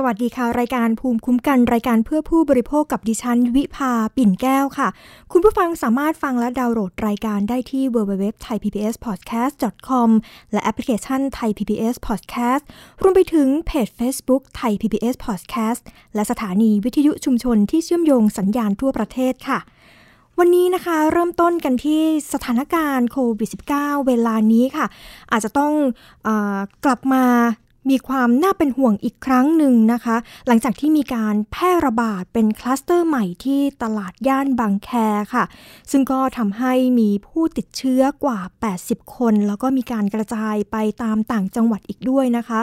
สวัสดีค่ะ รายการภูมิคุ้มกันรายการเพื่อผู้บริโภคกับดิฉัน วิภาปิ่นแก้วค่ะ คุณผู้ฟังสามารถฟังและดาวน์โหลดรายการได้ที่ www.thaipbspodcast.com และแอปพลิเคชัน Thai PBS Podcast รวมไปถึงเพจ Facebook Thai PBS Podcast และสถานีวิทยุชุมชนที่เชื่อมโยงสัญญาณทั่วประเทศค่ะวันนี้นะคะเริ่มต้นกันที่สถานการณ์โควิด -19 เวลานี้ค่ะ อาจจะต้องอกลับมา มีความน่าเป็นห่วงอีกครั้งหนึ่งนะคะ หลังจากที่มีการแพร่ระบาดเป็นคลัสเตอร์ใหม่ที่ตลาดย่านบางแคค่ะ ซึ่งก็ทำให้มีผู้ติดเชื้อกว่า 80 คน แล้วก็มีการกระจายไปตามต่างจังหวัดอีกด้วยนะคะ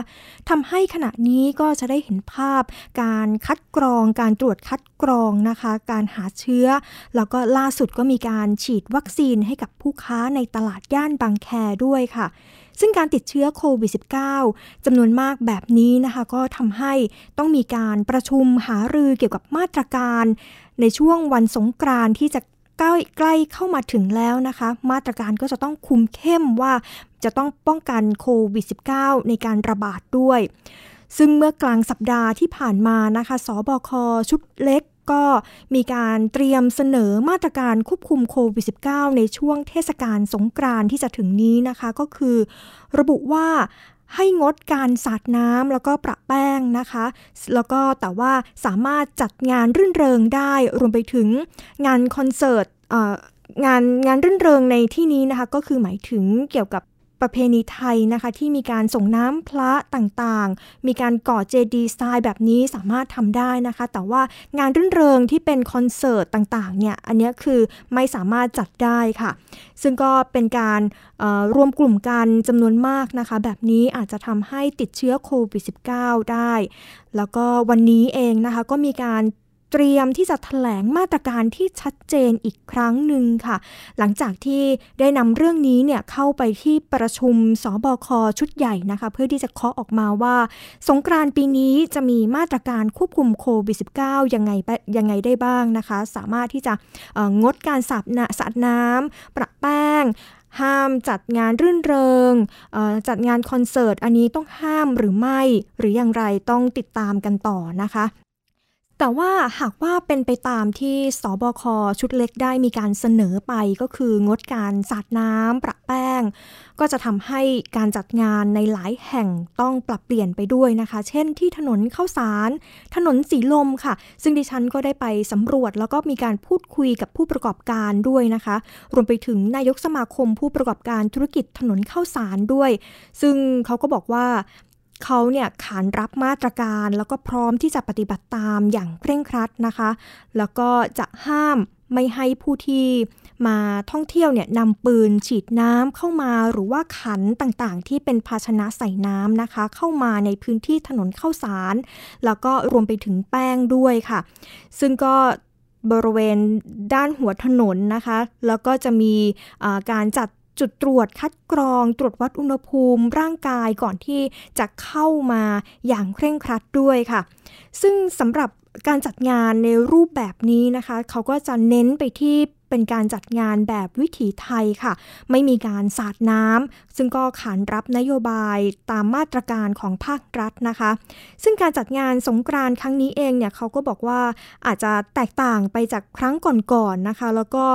ทำให้ขณะนี้ก็จะได้เห็นภาพ การคัดกรอง การตรวจคัดกรองนะคะ การหาเชื้อ แล้วก็ล่าสุดก็มีการฉีดวัคซีนให้กับผู้ค้าในตลาดย่านบางแคด้วยค่ะ ซึ่งการติดเชื้อโควิด -19 จำนวนมากแบบนี้นะคะ ก็ทำให้ต้องมีการประชุมหารือเกี่ยวกับมาตรการ ในช่วงวันสงกรานที่จะใกล้ใกล้เข้ามาถึงแล้วนะคะ มาตรการก็จะต้องคุมเข้มว่าจะต้องป้องกันโควิด -19 ในการระบาดด้วย ซึ่งเมื่อกลางสัปดาห์ที่ผ่านมานะคะ สบคชุดเล็ก ก็มีการเตรียมเสนอมาตรการควบคุมโควิด -19 ในช่วงเทศกาลสงกรานที่จะถึงนี้นะคะ ก็คือ ระบุว่าให้งดการสาดน้ำแล้วก็ประแป้งนะคะ แล้วก็แต่ว่าสามารถจัดงานรื่นเริงได้ รวมไปถึงงานคอนเสิร์ตงานงานรื่นเริงในที่นี้นะคะ ก็คือหมายถึงเกี่ยวกับ ประเพณีไทยนะคะ ที่มีการส่งน้ำพระต่างๆ มีการก่อเจดีย์ทรายแบบนี้สามารถทำได้นะคะ แต่ว่างานรื่นเริงที่เป็นคอนเสิร์ตต่างๆเนี่ยอันนี้คือไม่สามารถจัดได้ค่ะ ซึ่งก็เป็นการรวมกลุ่มกันจำนวนมากนะคะ แบบนี้อาจจะทำให้ติดเชื้อโควิด -19 ได้ แล้วก็วันนี้เองนะคะก็มีการ เตรียมที่จะถแถลงมาตรการที่ชัดเจนอีกครั้งหนึ่งค่ะ หลังจากที่ได้นำเรื่องนี้เนี่ยเข้าไปที่ประชุมสบคชุดใหญ่นะคะ เพื่อที่จะเคาะออกมาว่า สงกรานต์ปีนี้จะมีมาตรการควบคุมโควิด -19 ยังไงยังไงได้บ้างนะคะ สามารถที่จะงดการสาดสาดน้ำประแป้งห้ามจัดงานรื่นเริง จัดงานคอนเสิร์ต อันนี้ต้องห้ามหรือไม่ หรืออย่างไรต้องติดตามกันต่อนะคะ แต่ว่าหากว่าเป็นไปตามที่สบคชุดเล็กได้มีการเสนอไปก็คืองดการสาดน้ำประแป้ง ก็จะทำให้การจัดงานในหลายแห่งต้องปรับเปลี่ยนไปด้วยนะคะ เช่นที่ถนนเข้าสาร ถนนสีลมค่ะ ซึ่งดิฉันก็ได้ไปสำรวจ แล้วก็มีการพูดคุยกับผู้ประกอบการด้วยนะคะ รวมไปถึงนายกสมาคมผู้ประกอบการธุรกิจถนนเข้าสารด้วย ซึ่งเขาก็บอกว่า เขาเนี่ยขานรับมาตรการแล้วก็พร้อมที่จะปฏิบัติตามอย่างเคร่งครัดนะคะ แล้วก็จะห้ามไม่ให้ผู้ที่มาท่องเที่ยวเนี่ยนำปืนฉีดน้ำเข้ามาหรือว่าขันต่างๆ ที่เป็นภาชนะใส่น้ำนะคะ เข้ามาในพื้นที่ถนนเข้าสาร แล้วก็รวมไปถึงแป้งด้วยค่ะ ซึ่งก็บริเวณด้านหัวถนนนะคะ แล้วก็จะมีการจัด จุดตรวจคัดกรอง ตรวจวัดอุณหภูมิ ร่างกายก่อนที่จะเข้ามาอย่างเคร่งครัดด้วยค่ะ ซึ่งสำหรับการจัดงานในรูปแบบนี้นะคะ เขาก็จะเน้นไปที่เป็นการจัดงานแบบวิถีไทยค่ะ ไม่มีการสาดน้ำซึ่งก็ขานรับนโยบายตามมาตรการของภาครัฐนะคะ ซึ่งการจัดงานสงกรานต์ครั้งนี้เองเนี่ยเขาก็บอกว่าอาจจะแตกต่างไปจากครั้งก่อนๆนนะคะ แล้วก็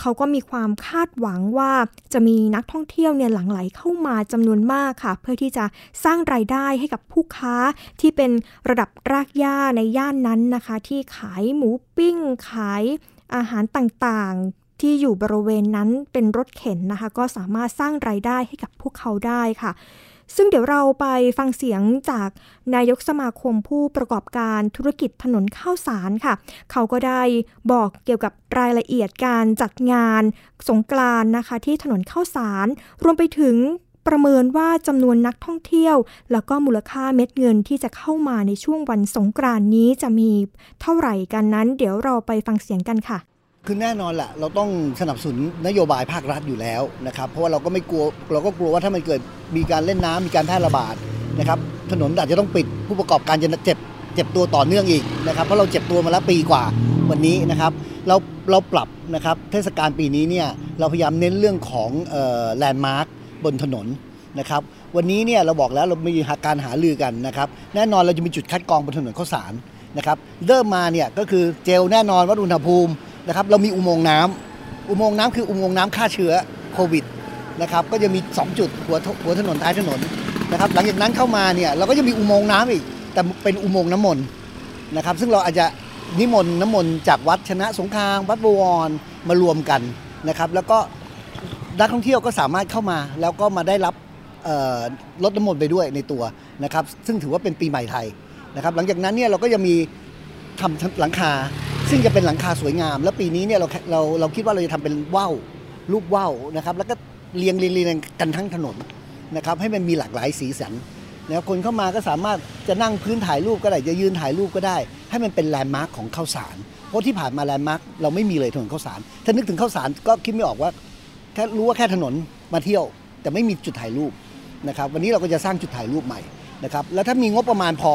เขาก็มีความคาดหวังว่าจะมีนักท่องเที่ยวเนี่ยหลั่งไหลเข้ามาจำนวนมากค่ะ เพื่อที่จะสร้างรายได้ให้กับผู้ค้าที่เป็นระดับรากหญ้าในย่านนั้นนะคะ ที่ขายหมูปิ้ง ขายอาหารต่างๆ ที่อยู่บริเวณนั้นเป็นรถเข็นนะคะ ก็สามารถสร้างรายได้ให้กับพวกเขาได้ค่ะ ซึ่งเดี๋ยวเราไปฟังเสียงจากนายกสมาคมผู้ประกอบการธุรกิจถนนข้าวสารค่ะ เขาก็ได้บอกเกี่ยวกับรายละเอียดการจัดงานสงกรานนะคะ ที่ถนนข้าวสาร รวมไปถึงประเมินว่าจำนวนนักท่องเที่ยว แล้วก็มูลค่าเม็ดเงินที่จะเข้ามาในช่วงวันสงกรานนี้จะมีเท่าไหร่กันนั้น เดี๋ยวเราไปฟังเสียงกันค่ะ คือแน่นอนแหละเราต้องสนับสนุนนโยบายภาครัฐอยู่แล้วนะครับ เพราะว่าเราก็ไม่กลัวเราก็กลัวว่าถ้ามันเกิดมีการเล่นน้ำมีการแพร่ระบาดนะครับถนนอาจจะต้องปิดผู้ประกอบการจะเจ็บเจ็บตัวต่อเนื่องอีกนะครับเพราะเราเจ็บตัวมาแล้วปีกว่าวันนี้นะครับเราเราปรับนะครับเทศกาลปีนี้เนี่ยเราพยายามเน้นเรื่องของแลนด์มาร์คบนถนนนะครับวันนี้เนี่ยเราบอกแล้วเรามีการหาลือกันนะครับแน่นอนเราจะมีจุดคัดกรองบนถนนข้าวสารนะครับเริ่มมาเนี่ยก็คือเจลแน่นอนวัดอุณหภูมิ นะครับเรามีอุโมงค์น้ำอุโมงค์น้ำคืออุโมงค์น้ำฆ่าเชื้อโควิดนะครับก็จะมี 2 จุดหัวหัวถนนท้ายถนนนะครับหลังจากนั้นเข้ามาเนี่ยเราก็จะมีอุโมงค์น้ำอีก แต่เป็นอุโมงค์น้ำมนต์นะครับซึ่งเราอาจจะนิมนต์น้ำมนต์จากวัดชนะสงครามวัดบวรมารวมกันนะครับแล้วก็นักท่องเที่ยวก็สามารถเข้ามา แล้วก็มาได้รับรถน้ำมนต์ไปด้วยในตัวนะครับซึ่งถือว่าเป็นปีใหม่ไทยนะครับหลังจากนั้นเนี่ยเราก็จะมีทำหลังคา ซึ่งจะเป็นหลังคาสวยงาม แล้วปีนี้เนี่ยเราเราเราคิดว่าเราจะทำเป็นว่าวรูปว่าวนะครับ แล้วก็เรียงเรียงเรียงกันทั้งถนนนะครับ ให้มันมีหลากหลายสีสันนะครับคนเข้ามาก็สามารถจะนั่งพื้นถ่ายรูปก็ได้จะยืนถ่ายรูปก็ได้ ให้มันเป็นแลนด์มาร์คของข้าวสาร เพราะที่ผ่านมาแลนด์มาร์คเราไม่มีเลยถนนข้าวสาร ถ้านึกถึงข้าวสารก็คิดไม่ออกว่าแค่รู้ว่าแค่ถนนมาเที่ยว แต่ไม่มีจุดถ่ายรูปนะครับ วันนี้เราก็จะสร้างจุดถ่ายรูปใหม่นะครับ แล้วถ้ามีงบประมาณพอ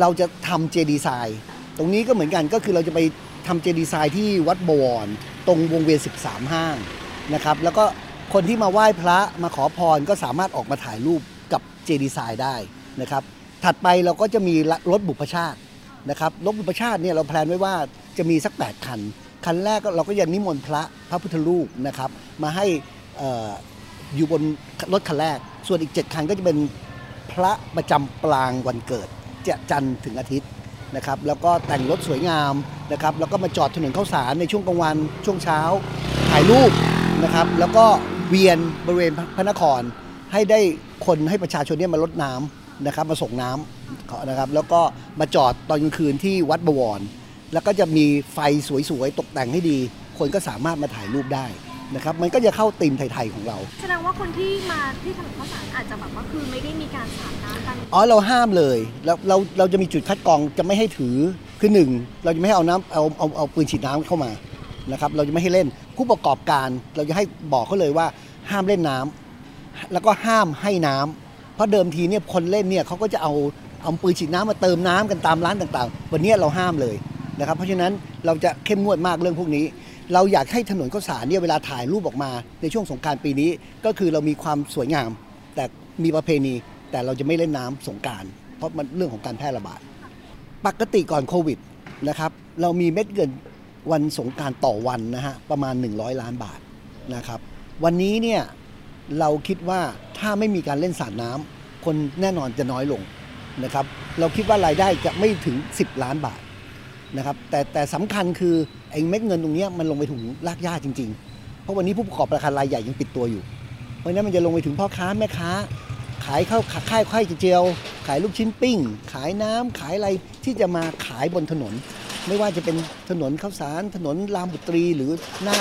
เราจะทำเจดีไซน์ ตรงนี้ก็เหมือนกันก็คือเราจะไปทำเจดีไซน์ที่วัดบวร ตรงวงเวียน 13 ห้างนะครับแล้วก็คนที่มาไหว้พระมาขอพรก็สามารถออกมาถ่ายรูปกับเจดีไซน์ได้นะครับถัดไปเราก็จะมีรถบุพชาตินะครับรถบุพชาติเนี่ยเราแพลนไว้ว่าจะมีสัก 8 คัน คันแรกเราก็ยังนิมนต์พระพระพุทธรูปนะครับมาให้อยู่บนรถคันแรก ส่วนอีก 7 คันก็จะเป็นพระประจำปลางวันเกิดจะจันทร์ถึงอาทิตย์ นะครับแล้วก็แต่งรถสวยงามนะครับแล้วก็มาจอดถนนข้าวสารในช่วงกลางวันช่วงเช้า ถ่ายรูปนะครับแล้วก็เวียนบริเวณพระนคร ให้ได้คนให้ประชาชนเนี่ยมาลดน้ำนะครับมาส่งน้ำนะครับแล้วก็มาจอดตอนกลางคืนที่วัดบวร แล้วก็จะมีไฟสวยๆตกแต่งให้ดี คนก็สามารถมาถ่ายรูปได้ นะครับมันก็จะเข้าตีมไทยๆของเรา แสดงว่าคนที่มาที่ถนนข้าวสารอาจจะแบบว่าคือไม่ได้มีการสาดน้ำกันอ๋อเราห้ามเลยแล้วเราเราจะมีจุดคัดกรองจะไม่ให้ถือคือหนึ่งเราจะไม่ให้เอาน้ำเอาเอาเอาปืนฉีดน้ำเข้ามานะครับเราจะไม่ให้เล่นผู้ประกอบการเราจะให้บอกเขาเลยว่าห้ามเล่นน้ำแล้วก็ห้ามให้น้ำเพราะเดิมทีเนี่ยคนเล่นเนี่ยเขาก็จะเอาเอาปืนฉีดน้ำมาเติมน้ำกันตามร้านต่างๆ วันนี้เราห้ามเลยนะครับเพราะฉะนั้นเราจะเข้มงวดมากเรื่องพวกนี้ เราอยากให้ถนนข้าวสารเนี่ยเวลาถ่ายรูปออกมาในช่วงสงการปีนี้ ก็คือเรามีความสวยงาม แต่มีประเพณี แต่เราจะไม่เล่นน้ำสงการ เพราะมันเรื่องของการแพร่ระบาด ปกติก่อนโควิดนะครับเรามีเม็ดเงินวันสงการต่อวันนะฮะประมาณ 100 ล้านบาทนะครับวันนี้เนี่ยเราคิดว่าถ้าไม่มีการเล่นสาดน้ำคนแน่นอนจะน้อยลงนะครับเราคิดว่ารายได้จะไม่ถึง 10 ล้านบาท นะครับแต่แต่สำคัญคือไอ้เม็ดเงินตรงนี้มันลงไปถึงรากหญ้าจริง ๆ เพราะวันนี้ผู้ประกอบการรายใหญ่ยังปิดตัวอยู่ เพราะนั้นมันจะลงไปถึงพ่อค้าแม่ค้า ขายข้าวค่ายค่เจียว ขายลูกชิ้นปิ้ง ขายน้ำขายอะไรที่จะมาขายบนถนน ไม่ว่าจะเป็นถนนข้าวสาร ถนนรามบุตรีหรือหน้า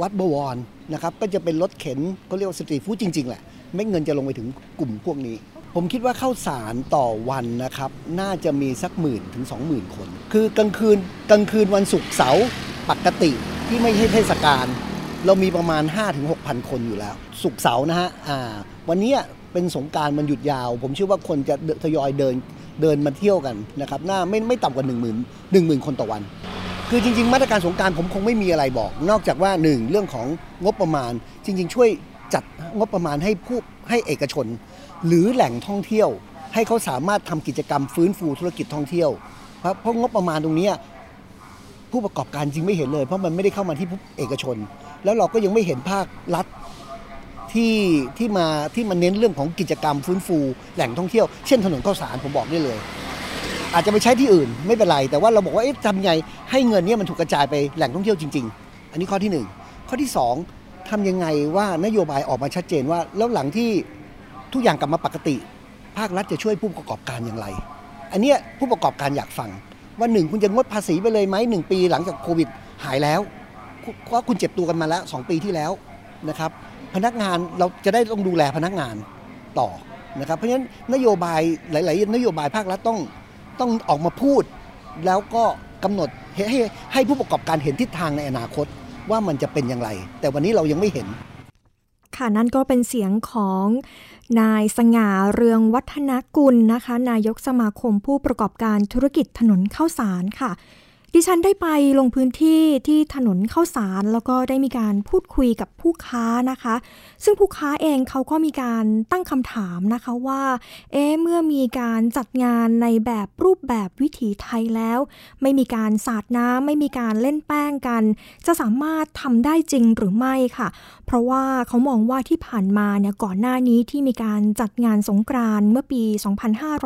วัดบวรนะครับก็จะเป็นรถเข็นเขาเรียกว่าสตรีทฟู้ดจริงๆแหละไม่เงินจะลงไปถึงกลุ่มพวกนี้ ผมคิดว่าเข้าสารต่อวันนะครับ น่าจะมีสักหมื่นถึงสองหมื่นคน คือกลางคืนกลางคืนวันศุกร์เสาร์ปกติที่ไม่ใช่เทศกาลเรามีประมาณ5ถึง6,000 คนอยู่แล้ว ศุกร์เสาร์นะฮะอ่าวันนี้เป็นสงการมันหยุดยาว ผมเชื่อว่าคนจะทยอยเดินเดินมาเที่ยวกันนะครับน่าไม่ไม่ต่ำกว่า 1 0 0 0 0 1 0,000 คนต่อวัน คือจริง ๆ มาตรการสงการผมคงไม่มีอะไรบอก นอกจากว่าหนึ่งเรื่องของงบประมาณ จริง ๆ ช่วยจัดงบประมาณให้ผู้ให้เอกชน หรือแหล่งท่องเที่ยว ให้เขาสามารถทำกิจกรรมฟื้นฟูธุรกิจท่องเที่ยว เพราะงบประมาณตรงนี้ผู้ประกอบการจริงไม่เห็นเลย เพราะมันไม่ได้เข้ามาที่เอกชน แล้วเราก็ยังไม่เห็นภาครัฐที่ที่มาที่มาเน้นเรื่องของกิจกรรมฟื้นฟูแหล่งท่องเที่ยว เช่นถนนข้าวสารผมบอกได้เลย อาจจะไปใช้ที่อื่นไม่เป็นไร แต่ว่าเราบอกว่าเอ๊ะทำไงให้เงินนี้มันถูกกระจายไปแหล่งท่องเที่ยวจริง ๆ อันนี้ข้อที่ 1 ข้อที่ 2ทำยังไงว่านโยบายออกมาชัดเจนว่า แล้วหลังที่ ทุกอย่างกลับมาปกติ ภาครัฐจะช่วยผู้ประกอบการอย่างไร อันนี้ผู้ประกอบการอยากฟังว่าหนึ่งคุณจะงดภาษีไปเลยไหมหนึ่งปีหลังจากโควิดหายแล้วเพราะคุณเจ็บตัวกันมาแล้ว2ปีที่แล้วนะครับ พนักงานเราจะได้ต้องดูแลพนักงานต่อนะครับ เพราะฉะนั้นนโยบายหลาย ๆ นโยบายภาครัฐต้องต้องออกมาพูด แล้วก็กำหนดให้ให้ผู้ประกอบการเห็นทิศทางในอนาคตว่ามันจะเป็นอย่างไร แต่วันนี้เรายังไม่เห็นค่ะนั่นก็เป็นเสียงของ นายสง่าเรืองวัฒนกุลนะคะ นายกสมาคมผู้ประกอบการธุรกิจถนนข้าวสารค่ะ ดิฉันได้ไปลงพื้นที่ที่ถนนเข้าสารแล้วก็ได้มีการพูดคุยกับผู้ค้านะคะ ซึ่งผู้ค้าเองเขาก็มีการตั้งคำถามนะคะว่า เอ๊เมื่อมีการจัดงานในแบบรูปแบบวิถีไทยแล้ว ไม่มีการสาดน้ำไม่มีการเล่นแป้งกัน จะสามารถทำได้จริงหรือไม่ค่ะ เพราะว่าเขามองว่าที่ผ่านมาเนี่ยก่อนหน้านี้ที่มีการจัดงานสงกรานเมื่อปี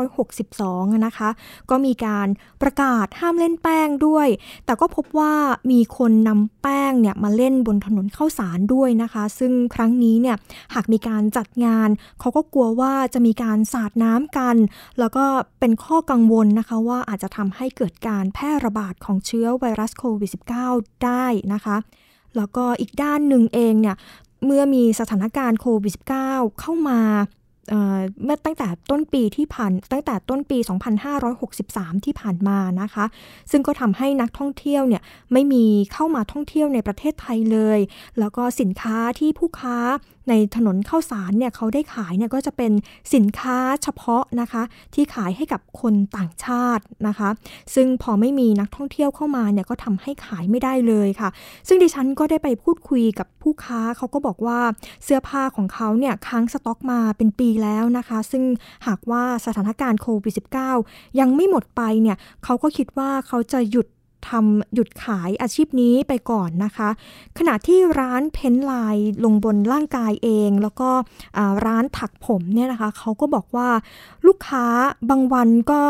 2562อะนะคะ ก็มีการประกาศห้ามเล่นแป้งด้วยแต่ก็พบว่ามีคนนำแป้งเนี่ยมาเล่นบนถนนข้าวสารด้วยนะคะ ซึ่งครั้งนี้เนี่ยหากมีการจัดงาน เขาก็กลัวว่าจะมีการสาดน้ำกัน แล้วก็เป็นข้อกังวลนะคะว่าอาจจะทำให้เกิดการแพร่ระบาดของเชื้อไวรัสโควิด -19 ได้นะคะ แล้วก็อีกด้านหนึ่งเองเนี่ยเมื่อมีสถานการณ์โควิด -19 เข้ามา เมื่อตั้งแต่ต้นปีที่ผ่านตั้งแต่ต้นปี 2563 ที่ผ่านมานะคะ ซึ่งก็ทำให้นักท่องเที่ยวเนี่ยไม่มีเข้ามาท่องเที่ยวในประเทศไทยเลย แล้วก็สินค้าที่ผู้ค้า ในถนนข้าวสารเนี่ยเขาได้ขายเนี่ยก็จะเป็นสินค้าเฉพาะนะคะ ที่ขายให้กับคนต่างชาตินะคะ ซึ่งพอไม่มีนักท่องเที่ยวเข้ามาเนี่ยก็ทำให้ขายไม่ได้เลยค่ะ ซึ่งดิฉันก็ได้ไปพูดคุยกับผู้ค้าเขาก็บอกว่าเสื้อผ้าของเขาเนี่ยค้างสต็อกมาเป็นปีแล้วนะคะ ซึ่งหากว่าสถานการณ์โควิด -19 ยังไม่หมดไปเนี่ยเขาก็คิดว่าเขาจะหยุด ทำหยุดขายอาชีพนี้ไปก่อนนะคะ ขณะที่ร้านเพ้นลายลงบนร่างกายเอง แล้วก็ร้านถักผมเนี่ยนะคะเขาก็บอกว่าลูกค้าบางวันก็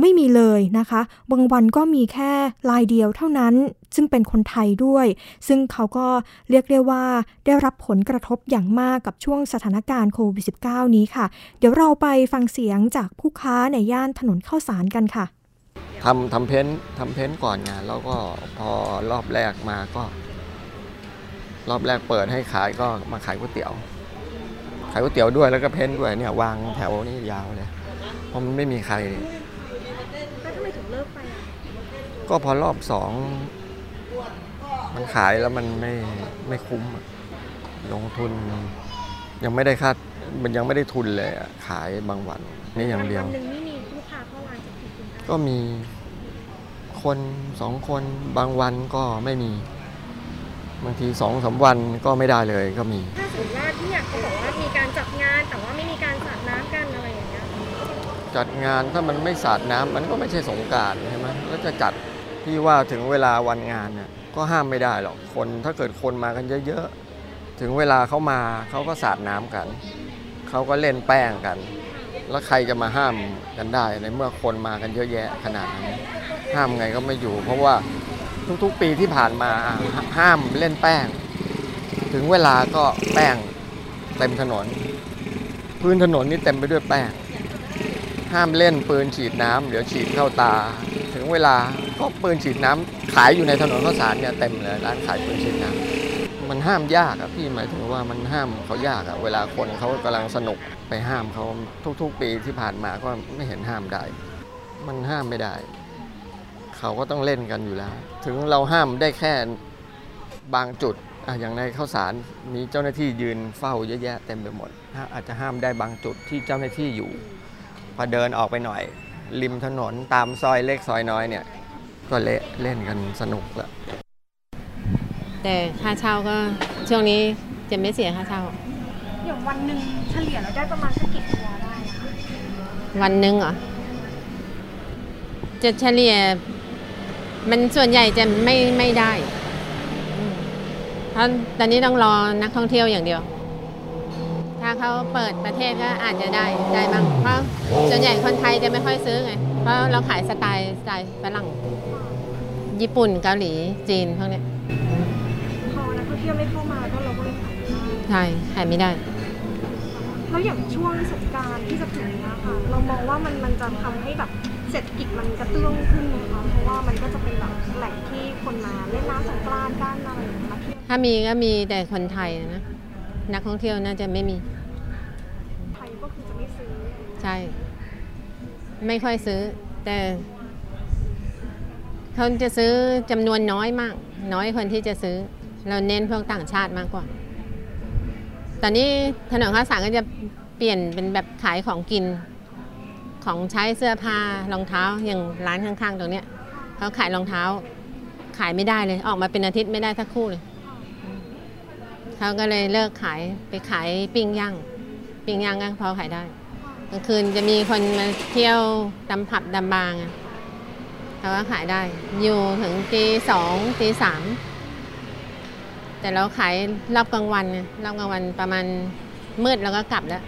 ไม่มีเลยนะคะ บางวันก็มีแค่ลายเดียวเท่านั้นซึ่งเป็นคนไทยด้วย ซึ่งเขาก็เรียกได้ว่าได้รับผลกระทบอย่างมากกับช่วงสถานการณ์โควิด -19 นี้ค่ะ เดี๋ยวเราไปฟังเสียงจากผู้ค้าในย่านถนนข้าวสารกันค่ะ ทำทำเพ้นท์ทำเพ้นท์ก่อนงาน แล้วก็พอรอบแรกมาก็ รอบแรกเปิดให้ขายก็มาขายก๋วยเตี๋ยว ขายก๋วยเตี๋ยวด้วยแล้วก็เพ้นท์ด้วยเนี่ยวางแถวนี่ยาวเลยเพราะมันไม่มีใครแล้วทำไมถึงเลิกไปอะก็พอรอบสองมันขายแล้วมันไม่ไม่คุ้มอะลงทุน ยังไม่ได้ค่ามันยังไม่ได้ทุนเลยอะขายบางวันนี่อย่างเดียว วันหนึ่งนี่ กี่คนได้ก็มีคนสองคนบางวันก็ไม่มี บางทีสองสามวันก็ไม่ได้เลยก็มีถ้าสมมติว่าที่อยากเขาบอกว่ามีการจัดงานแต่ว่าไม่มีการสาดน้ำกันอะไรอย่างเงี้ยจัดงานถ้ามันไม่สาดน้ำมันก็ไม่ใช่สงกรารใช่ไหมแล้วจะจัดที่ว่าถึงเวลาวันงานเนี่ยก็ห้ามไม่ได้หรอกคนถ้าเกิดคนมากันเยอะๆถึงเวลาเขามาเขาก็สาดน้ำกันเขาก็เล่นแป้งกัน แล้วใครจะมาห้ามกันได้ในเมื่อคนมากันเยอะแยะขนาดนั้นห้ามไงก็ไม่อยู่ เพราะว่าทุกๆปีที่ผ่านมาห้ามเล่นแป้ง ถึงเวลาก็แป้งเต็มถนน พื้นถนนนี่เต็มไปด้วยแป้ง ห้ามเล่นปืนฉีดน้ำเดี๋ยวฉีดเข้าตา ถึงเวลาก็ปืนฉีดน้ำขายอยู่ในถนนข้าวสารเนี่ยเต็มเลยร้านขายปืนฉีดน้ำ มันห้ามยากอะพี่หมายถึงว่ามันห้ามเขายากอะเวลาคนเขากำลังสนุกไปห้ามเขาทุก ๆ ปีที่ผ่านมาก็ไม่เห็นห้ามได้ มันห้ามไม่ได้ เขาก็ต้องเล่นกันอยู่แล้ว ถึงเราห้ามได้แค่บางจุดอะอย่างในข้าวสารมีเจ้าหน้าที่ยืนเฝ้าเยอะแยะเต็มไปหมด อาจจะห้ามได้บางจุดที่เจ้าหน้าที่อยู่ พอเดินออกไปหน่อย ริมถนนตามซอยเล็กซอยน้อยเนี่ย ก็เละเล่นกันสนุกละ แต่ค่าเช่าก็ช่วงนี้จะไม่เสียค่าเช่า อย่างวันหนึ่งเฉลี่ยเราได้ประมาณสักกี่ตัวได้อะคะวันหนึ่งเหรอจะเฉลี่ย มันส่วนใหญ่จะไม่ไม่ได้อืมเพราะตอนนี้ต้องรอนักท่องเที่ยวอย่างเดียว ถ้าเขาเปิดประเทศก็อาจจะได้ได้บ้างเพราะส่วนใหญ่คนไทยจะไม่ค่อยซื้อไง เพราะเราขายสไตล์สไตล์ฝรั่ง ญี่ปุ่นเกาหลีจีนพวกเนี้ยพอนัก ท่องเที่ยวไม่เข้ามาก็เราก็เลยขายไม่ได้ใช่ขายไม่ได้ แล้วอย่างช่วงสงกรารที่จะถึงเนี้ค่ะเรามองว่ามันมันจะทำให้แบบเศรษฐกิจมันกระเตื้องขึ้นไหมคะ เพราะว่ามันก็จะเป็นแบบแหล่งที่คนมาเล่นน้ำสงกรานต์กันอะไรอย่างเงี้ยมาเที่ยวถ้ามีก็มีแต่คนไทยนะ นักท่องเที่ยวน่าจะไม่มี ไทยก็คือจะไม่ซื้อ ใช่ ไม่ค่อยซื้อ แต่เขาจะซื้อจำนวนน้อยมาก น้อยคนที่จะซื้อ เราเน้นพวกต่างชาติมากกว่า ตอนนี้ถนนข้าวสารก็จะเปลี่ยนเป็นแบบขายของกิน ของใช้เสื้อผ้ารองเท้าอย่างร้านข้างๆ ตรงเนี้ยเขาขายรองเท้า ขายไม่ได้เลย ออกมาเป็นอาทิตย์ไม่ได้สักคู่เลยเขาก็เลยเลิกขายไปขายปิ้งย่างปิ้งย่างก็พอขายได้กลางคืนจะมีคนมาเที่ยวดำผับดำบางเขาก็ขายได้ อยู่ถึงตีสองตีสาม แต่เราขายรอบกลางวันไงรอบกลางวันประมาณมืดแล้วก็กลับแล้ว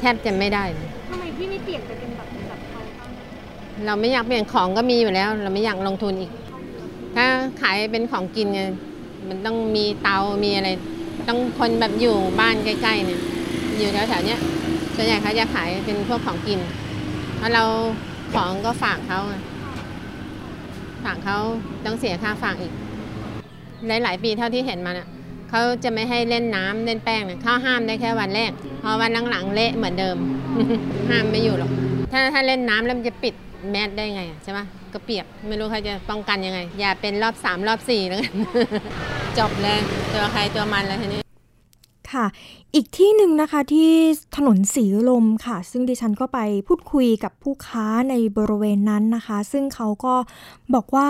แทบจะไม่ได้เลยทำไมพี่ไม่เปลี่ยนไปเป็นแบบแบบเขาบ้างเราไม่อยากเปลี่ยนของก็มีอยู่แล้ว เราไม่อยากลงทุนอีก ถ้าขายเป็นของกินไงมันต้องมีเตา มีอะไร ต้องคนแบบอยู่บ้านใกล้ๆเนี่ย อยู่แถวๆเนี้ยส่วนใหญ่เขาจะขายเป็นพวกของกินเพราะเราของก็ฝากเขาไงฝากเขาต้องเสียค่าฝากอีก หลาย ๆ ปีเท่าที่เห็นมาเนี่ยเขาจะไม่ให้เล่นน้ำเล่นแป้งเนี่ยเขาห้ามได้แค่วันแรก พอวันหลังๆเละเหมือนเดิม ห้ามไม่อยู่หรอก ถ้าถ้าเล่นน้ำแล้วมันจะปิดแมสได้ไงใช่ไหมก็เปียกไม่รู้เขาจะป้องกันยังไง อย่าเป็นรอบสามรอบสี่แล้วกันจบเลยตัวใครตัวมันแล้วทีนี้ค่ะ อีกที่หนึ่งนะคะที่ถนนสีลมค่ะ ซึ่งดิฉันก็ไปพูดคุยกับผู้ค้าในบริเวณนั้นนะคะ ซึ่งเขาก็บอกว่า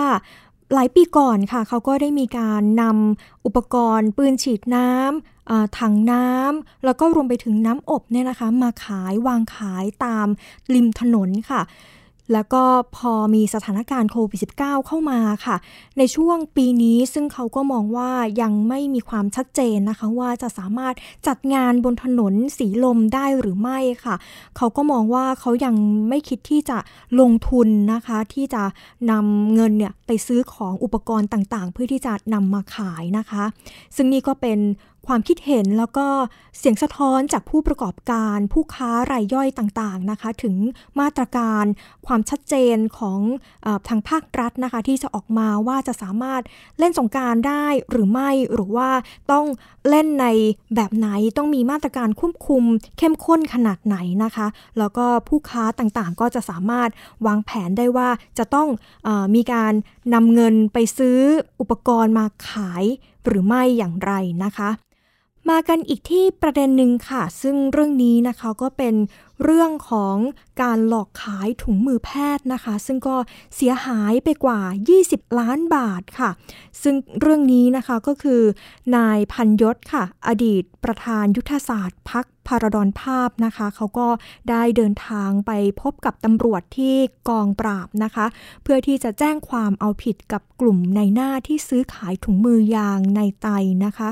หลายปีก่อนค่ะ เขาก็ได้มีการนำอุปกรณ์ปืนฉีดน้ำถังน้ำแล้วก็รวมไปถึงน้ำอบเนี่ยนะคะ มาขายวางขายตามริมถนนค่ะ แล้วก็พอมีสถานการณ์โควิด -19 เข้ามาค่ะ ในช่วงปีนี้ซึ่งเขาก็มองว่ายังไม่มีความชัดเจนนะคะ ว่าจะสามารถจัดงานบนถนนสีลมได้หรือไม่ค่ะ เขาก็มองว่าเขายังไม่คิดที่จะลงทุนนะคะ ที่จะนำเงินเนี่ยไปซื้อของอุปกรณ์ต่างๆ เพื่อที่จะนำมาขายนะคะ ซึ่งนี่ก็เป็น ความคิดเห็นแล้วก็เสียงสะท้อนจากผู้ประกอบการผู้ค้ารายย่อยต่างๆนะคะ ถึงมาตรการความชัดเจนของอทางภาครัฐนะคะ ที่จะออกมาว่าจะสามารถเล่นสงการได้หรือไม่หรือว่าต้องเล่นในแบบไหนต้องมีมาตรการควบคุม เข้มข้นขนาดไหนนะคะ แล้วก็ผู้ค้าต่างๆ ก็จะสามารถวางแผนได้ว่าจะต้องอมีการนำเงินไปซื้ออุปกรณ์มาขายหรือไม่อย่างไรนะคะ มากันอีกที่ประเด็นหนึ่งค่ะ ซึ่งเรื่องนี้นะคะก็เป็นเรื่องของการหลอกขายถุงมือแพทย์นะคะ ซึ่งก็เสียหายไปกว่า 20 ล้านบาทค่ะ ซึ่งเรื่องนี้นะคะก็คือนายพันยศค่ะ อดีตประธานยุทธศาสตร์พักพารดอนภาพนะคะ เขาก็ได้เดินทางไปพบกับตำรวจที่กองปราบนะคะ เพื่อที่จะแจ้งความเอาผิดกับกลุ่มในหน้าที่ซื้อขายถุงมือยางในไตนะคะ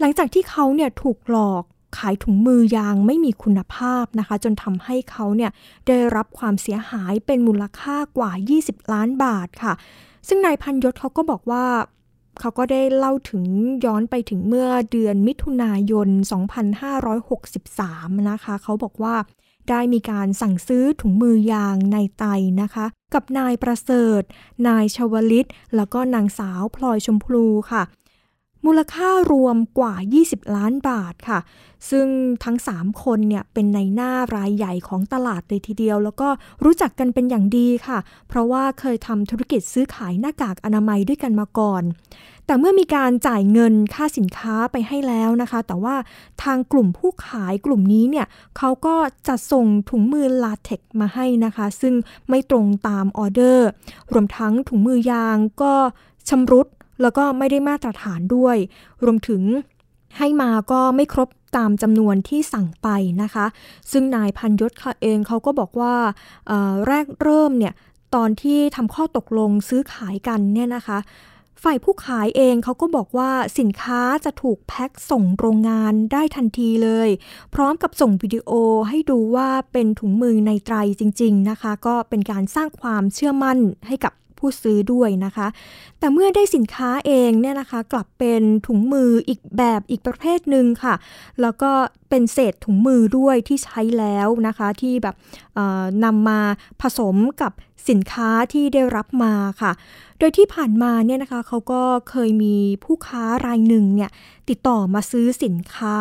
หลังจากที่เขาเนี่ยถูกหลอกขายถุงมือยางไม่มีคุณภาพนะคะ จนทำให้เขาเนี่ยได้รับความเสียหายเป็นมูลค่ากว่า 20 ล้านบาทค่ะ ซึ่งนายพันยศเขาก็บอกว่าเขาก็ได้เล่าถึงย้อนไปถึงเมื่อเดือนมิถุนายน 2563 นะคะ เขาบอกว่าได้มีการสั่งซื้อถุงมือยางในไตนะคะ กับนายประเสริฐ นายชวลิต แล้วก็นางสาวพลอยชมพูค่ะ มูลค่ารวมกว่า 20 ล้านบาทค่ะ ซึ่งทั้ง 3 คนเนี่ยเป็นในหน้ารายใหญ่ของตลาดเลยทีเดียว แล้วก็รู้จักกันเป็นอย่างดีค่ะ เพราะว่าเคยทำธุรกิจซื้อขายหน้ากากอนามัยด้วยกันมาก่อน แต่เมื่อมีการจ่ายเงินค่าสินค้าไปให้แล้วนะคะ แต่ว่าทางกลุ่มผู้ขายกลุ่มนี้เนี่ยเขาก็จะส่งถุงมือลาเท็กมาให้นะคะ ซึ่งไม่ตรงตามออเดอร์ รวมทั้งถุงมือยางก็ชำรุด แล้วก็ไม่ได้มาตรฐานด้วย รวมถึงให้มาก็ไม่ครบตามจำนวนที่สั่งไปนะคะ ซึ่งนายพันยศค่ะเองเขาก็บอกว่าแรกเริ่มเนี่ยตอนที่ทำข้อตกลงซื้อขายกันเนี่ยนะคะ ฝ่ายผู้ขายเองเขาก็บอกว่าสินค้าจะถูกแพ็คส่งโรงงานได้ทันทีเลย พร้อมกับส่งวิดีโอให้ดูว่าเป็นถุงมือในไตรจริง ๆนะคะ ก็เป็นการสร้างความเชื่อมั่นให้กับ ผู้ซื้อด้วยนะคะ แต่เมื่อได้สินค้าเองเนี่ยนะคะ กลับเป็นถุงมืออีกแบบอีกประเภทหนึ่งค่ะ แล้วก็เป็นเศษถุงมือด้วยที่ใช้แล้วนะคะ ที่แบบนำมาผสมกับสินค้าที่ได้รับมาค่ะ โดยที่ผ่านมาเนี่ยนะคะเขาก็เคยมีผู้ค้ารายหนึ่งเนี่ยติดต่อมาซื้อสินค้า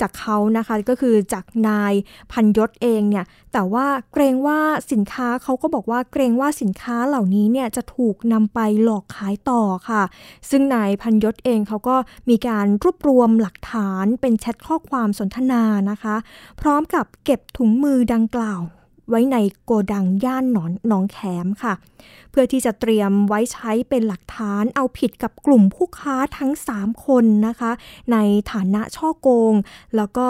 จากเขานะคะก็คือจากนายพันยศเองเนี่ยแต่ว่าเกรงว่าสินค้าเขาก็บอกว่าเกรงว่าสินค้าเหล่านี้เนี่ยจะถูกนำไปหลอกขายต่อค่ะ ซึ่งนายพันยศเองเขาก็มีการรวบรวมหลักฐานเป็นแชทข้อความสนทนานะคะ พร้อมกับเก็บถุงมือดังกล่าว ไว้ในโกดังย่านหนอนหนองแขมค่ะ เพื่อที่จะเตรียมไว้ใช้เป็นหลักฐานเอาผิดกับกลุ่มผู้ค้าทั้ง 3 คนนะคะ ในฐานะช่อโกง แล้วก็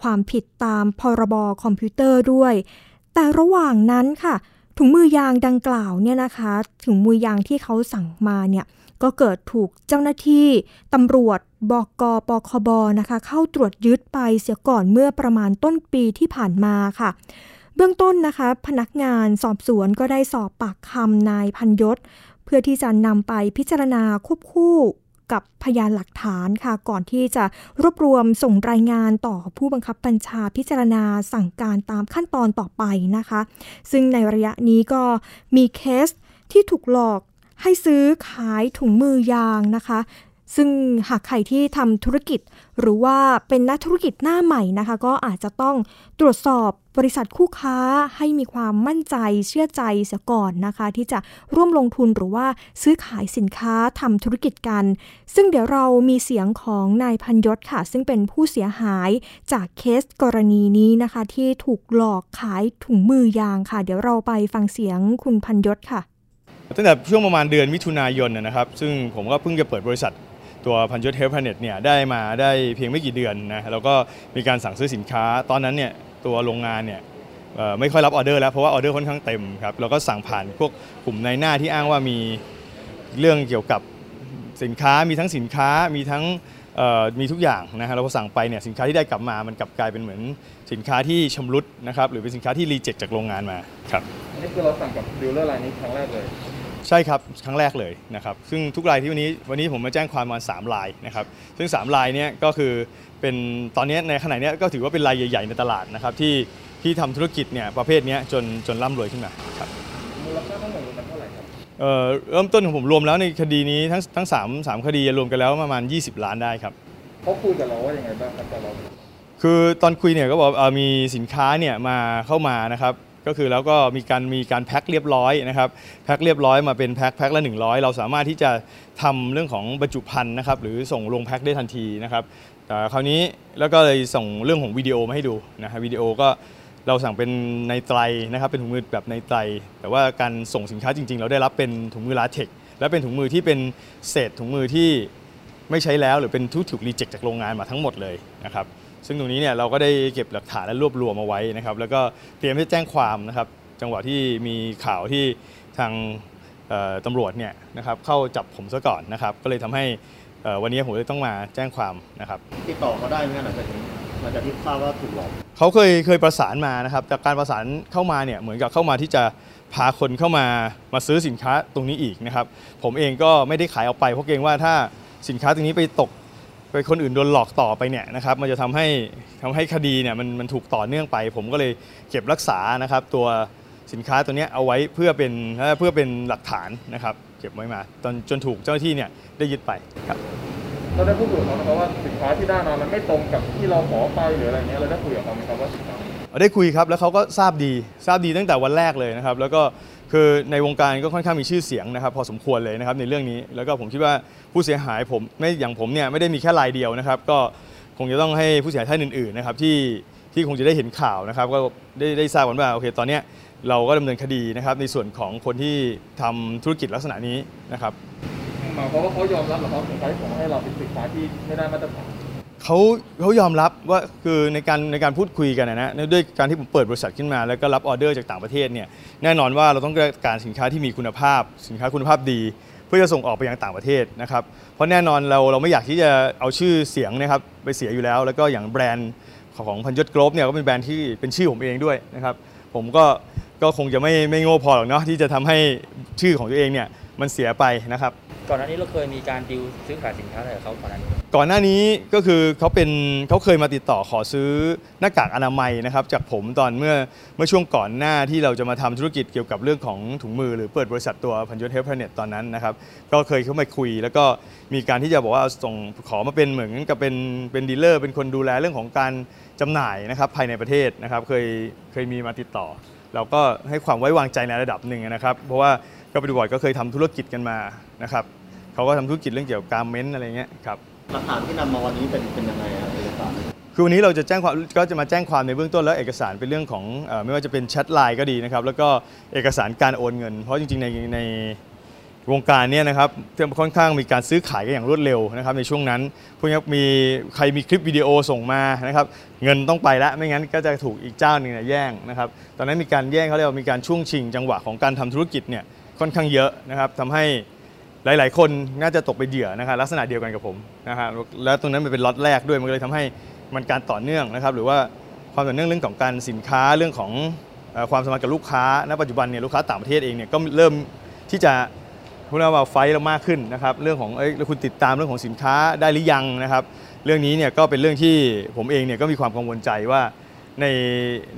ความผิดตามพรบคอมพิวเตอร์ด้วย แต่ระหว่างนั้นค่ะ ถุงมือยางดังกล่าวเนี่ยนะคะถุงมือยางที่เขาสั่งมาเนี่ยก็เกิดถูกเจ้าหน้าที่ตำรวจบกปคบนะคะ เข้าตรวจยึดไปเสียก่อนเมื่อประมาณต้นปีที่ผ่านมาค่ะ บื้องต้นนะคะ พนักงานสอบสวนก็ได้สอบปากคำนายพันยศ เพื่อที่จะนำไปพิจารณาควบคู่กับพยานหลักฐานค่ะ ก่อนที่จะรวบรวมส่งรายงานต่อผู้บังคับบัญชาพิจารณาสั่งการตามขั้นตอนต่อไปนะคะ ซึ่งในระยะนี้ก็มีเคสที่ถูกหลอกให้ซื้อขายถุงมือยางนะคะ ซึ่งหากใครที่ทำธุรกิจ หรือว่าเป็นนักธุรกิจหน้าใหม่นะคะ ก็อาจจะต้องตรวจสอบ บริษัทคู่ค้าให้มีความมั่นใจเชื่อใจเสียก่อนนะคะ ที่จะร่วมลงทุนหรือว่าซื้อขายสินค้าทำธุรกิจกัน ซึ่งเดี๋ยวเรามีเสียงของนายพันยศค่ะ ซึ่งเป็นผู้เสียหายจากเคสกรณีนี้นะคะ ที่ถูกหลอกขายถุงมือยางค่ะ เดี๋ยวเราไปฟังเสียงคุณพันยศค่ะตั้งแต่ช่วงประมาณเดือนมิถุนายนนะนะครับ ซึ่งผมก็เพิ่งจะเปิดบริษัทตัวพันยศเฮลพเน็ตเนี่ยได้มาได้เพียงไม่กี่เดือนนะแล้วก็มีการสั่งซื้อสินค้าตอนนั้นเนี่ย ตัวโรงงานเนี่ยเอ่อไม่ค่อยรับออเดอร์แล้วเพราะว่าออเดอร์ค่อนข้างเต็มครับเราก็สั่งผ่านพวกกลุ่มในหน้าที่อ้างว่ามีเรื่องเกี่ยวกับสินค้ามีทั้งสินค้ามีทั้งเอ่อมีทุกอย่างนะฮะเราก็สั่งไปเนี่ยสินค้าที่ได้กลับมามันกลับกลายเป็นเหมือนสินค้าที่ชำรุดนะครับหรือเป็นสินค้าที่ reject จากโรงงานมาครับอันนี้คือเราสั่งกับดีลเลอร์รายนี้ครั้งแรกเลย ใช่ครับครั้งแรกเลยนะครับซึ่งทุกรายที่วันนี้วันนี้ผมมาแจ้งความมา3รายนะครับซึ่ง3รายเนี้ยก็คือ เป็นตอนนี้ในขณะเนี้ยก็ถือว่าเป็นรายใหญ่ๆในตลาดนะครับที่ที่ทำธุรกิจเนี่ยประเภทเนี้ยจนจนร่ำรวยขึ้นมาครับมูลค่าทั้งหมดรวมกันเท่าไหร่ครับเอ่อเริ่มต้นของผมรวมแล้วในคดีนี้ทั้งทั้งสามสามคดีรวมกันแล้วประมาณ 20 ล้านได้ครับเขาคุยกับเราว่ายังไงบ้างครับแต่เราคือตอนคุยเนี่ยก็บอกเอ่อมีสินค้าเนี่ยมาเข้ามานะครับก็คือแล้วก็มีการมีการแพ็คเรียบร้อยนะครับแพ็คเรียบร้อยมาเป็นแพ็คแพ็คละ 100 เราสามารถที่จะทำเรื่องของบรรจุภัณฑ์นะครับหรือส่งลงแพ็คได้ทันทีนะครับ แต่คราวนี้แล้วก็เลยส่งเรื่องของวิดีโอมาให้ดูนะฮะวิดีโอก็เราสั่งเป็นในไตรนะครับเป็นถุงมือแบบในไตร แต่ว่าการส่งสินค้าจริง ๆ เราได้รับเป็นถุงมือลาเทคและเป็นถุงมือที่เป็นเศษถุงมือที่ไม่ใช้แล้วหรือเป็นทุกถูกรีเจ็คจากโรงงานมาทั้งหมดเลยนะครับซึ่งตรงนี้เนี่ยเราก็ได้เก็บหลักฐานและรวบรวมมาไว้นะครับแล้วก็เตรียมที่จะแจ้งความนะครับจังหวะที่มีข่าวที่ทางตำรวจเนี่ยนะครับเข้าจับผมซะก่อนนะครับก็เลยทำให้ วันนี้ผมเลยต้องมาแจ้งความนะครับติดต่อเขาได้ไหมหลังจากนี้หลังจากที่ทราบว่าถูกหลอกเขาเคยเคยประสานมานะครับจากการประสานเข้ามาเนี่ยเหมือนกับเข้ามาที่จะพาคนเข้ามามาซื้อสินค้าตรงนี้อีกนะครับ ผมเองก็ไม่ได้ขายออกไปเพราะเกรงว่าถ้าสินค้าตรงนี้ไปตกไปคนอื่นโดนหลอกต่อไปเนี่ยนะครับ มันจะทำให้ทำให้คดีเนี่ยมันมันถูกต่อเนื่องไป ผมก็เลยเก็บรักษานะครับ ตัวสินค้าตัวเนี้ยเอาไว้เพื่อเป็นเพื่อเป็นหลักฐานนะครับ เก็บไว้มาจนจนถูกเจ้าหน้าที่เนี่ยได้ยึดไปครับเราได้พูดคุยกับเขาไหมครับว่าสินค้าที่ได้มามันไม่ตรงกับที่เราขอไปหรืออะไรเงี้ยเราได้คุยกับเขาไหมครับว่าสินค้าได้คุยครับแล้วเขาก็ทราบดีทราบดีตั้งแต่วันแรกเลยนะครับ แล้วก็คือในวงการก็ค่อนข้างมีชื่อเสียงนะครับ พอสมควรเลยนะครับในเรื่องนี้แล้วก็ผมคิดว่าผู้เสียหายผมไม่อย่างผมเนี่ยไม่ได้มีแค่รายเดียวนะครับ ก็คงจะต้องให้ผู้เสียหายท่านอื่นๆนะครับที่ที่คงจะได้เห็นข่าวนะครับ ก็ได้ได้ทราบกันว่าโอเคตอนเนี้ย เราก็ดำเนินคดีนะครับในส่วนของคนที่ทำธุรกิจลักษณะนี้นะครับหมายความว่าเขายอมรับเหรอครับสินค้าที่ส่งมาให้เราเป็นสินค้าที่ไม่ได้มาตรฐานเขาเขายอมรับว่าคือในการในการพูดคุยกันนะนะด้วยการที่ผมเปิดบริษัทขึ้นมา แล้วก็รับออเดอร์จากต่างประเทศเนี่ยแน่นอนว่าเราต้องการสินค้าที่มีคุณภาพ สินค้าคุณภาพดี เพื่อจะส่งออกไปยังต่างประเทศนะครับเพราะแน่นอนเราเราไม่อยากที่จะเอาชื่อเสียงนะครับไปเสียอยู่แล้ว แล้วก็อย่างแบรนด์ของพันยศกรอบเนี่ยก็เป็นแบรนด์ที่เป็นชื่อผมเองด้วยนะครับผมก็ ก็คงจะไม่ไม่โง่พอหรอกเนาะที่จะทำให้ชื่อของตัวเองเนี่ยมันเสียไปนะครับ ก่อนหน้านี้เราเคยมีการดิวซื้อขายสินค้าอะไรกับเขาก่อนหน้านี้ก่อนหน้านี้ก็คือเขาเป็นเขาเคยมาติดต่อขอซื้อหน้ากากอนามัยนะครับจากผมตอนเมื่อเมื่อช่วงก่อนหน้าที่เราจะมาทำธุรกิจเกี่ยวกับเรื่องของถุงมือ หรือเปิดบริษัทตัวพันยศเฮลท์แพเน็ตตอนนั้นนะครับก็เคยเข้ามาคุย แล้วก็มีการที่จะบอกว่าเอาส่งขอมาเป็นเหมือนกับเป็นเป็นดีลเลอร์เป็นคนดูแลเรื่องของการจำหน่ายนะครับภายในประเทศนะครับเคยเคยมีมาติดต่อ เราก็ให้ความไว้วางใจในระดับหนึ่งนะครับ เพราะว่าก็ปฏิบัติก็เคยทำธุรกิจกันมานะครับเขาก็ทำธุรกิจเรื่องเกี่ยวกับ garment อะไรเงี้ยครับหลักฐานที่นำมาวันนี้เป็นเป็นยังไงครับเอกสารคือวันนี้เราจะแจ้งความก็จะมาแจ้งความในเบื้องต้นแล้วเอกสารเป็นเรื่องของเออไม่ว่าจะเป็นแชทไลน์ก็ดีนะครับแล้วก็เอกสารการโอนเงิน เพราะจริงๆในใน วงการเนี่ยนะครับค่อนข้างมีการซื้อขายกันอย่างรวดเร็วนะครับในช่วงนั้นพวกนี้มีใครมีคลิปวิดีโอส่งมานะครับเงินต้องไปแล้วไม่งั้นก็จะถูกอีกเจ้าหนึ่งแย่งนะครับตอนนั้นมีการแย่งเขาเรียกว่ามีการช่วงชิงจังหวะของการทำธุรกิจเนี่ยค่อนข้างเยอะนะครับทำให้หลาย ๆ คนน่าจะตกเป็นเหยื่อนะครับลักษณะเดียวกันกับผมนะฮะแล้วตรงนั้นมันเป็นล็อตแรกด้วยมันเลยทำให้มันการต่อเนื่องนะครับหรือว่าความต่อเนื่องเรื่องของการสินค้าเรื่องของความสัมพันธ์กับลูกค้าณปัจจุบันเนี่ยลูกค้าต่างประเทศเองเนี่ยก็เริ่มที่จะ พูดง่ายๆว่าไฟท์เรามากขึ้นนะครับเรื่องของเอ้ยแล้วคุณติดตามเรื่องของสินค้าได้หรือยังนะครับ เรื่องนี้เนี่ยก็เป็นเรื่องที่ผมเองเนี่ยก็มีความกังวลใจว่าใน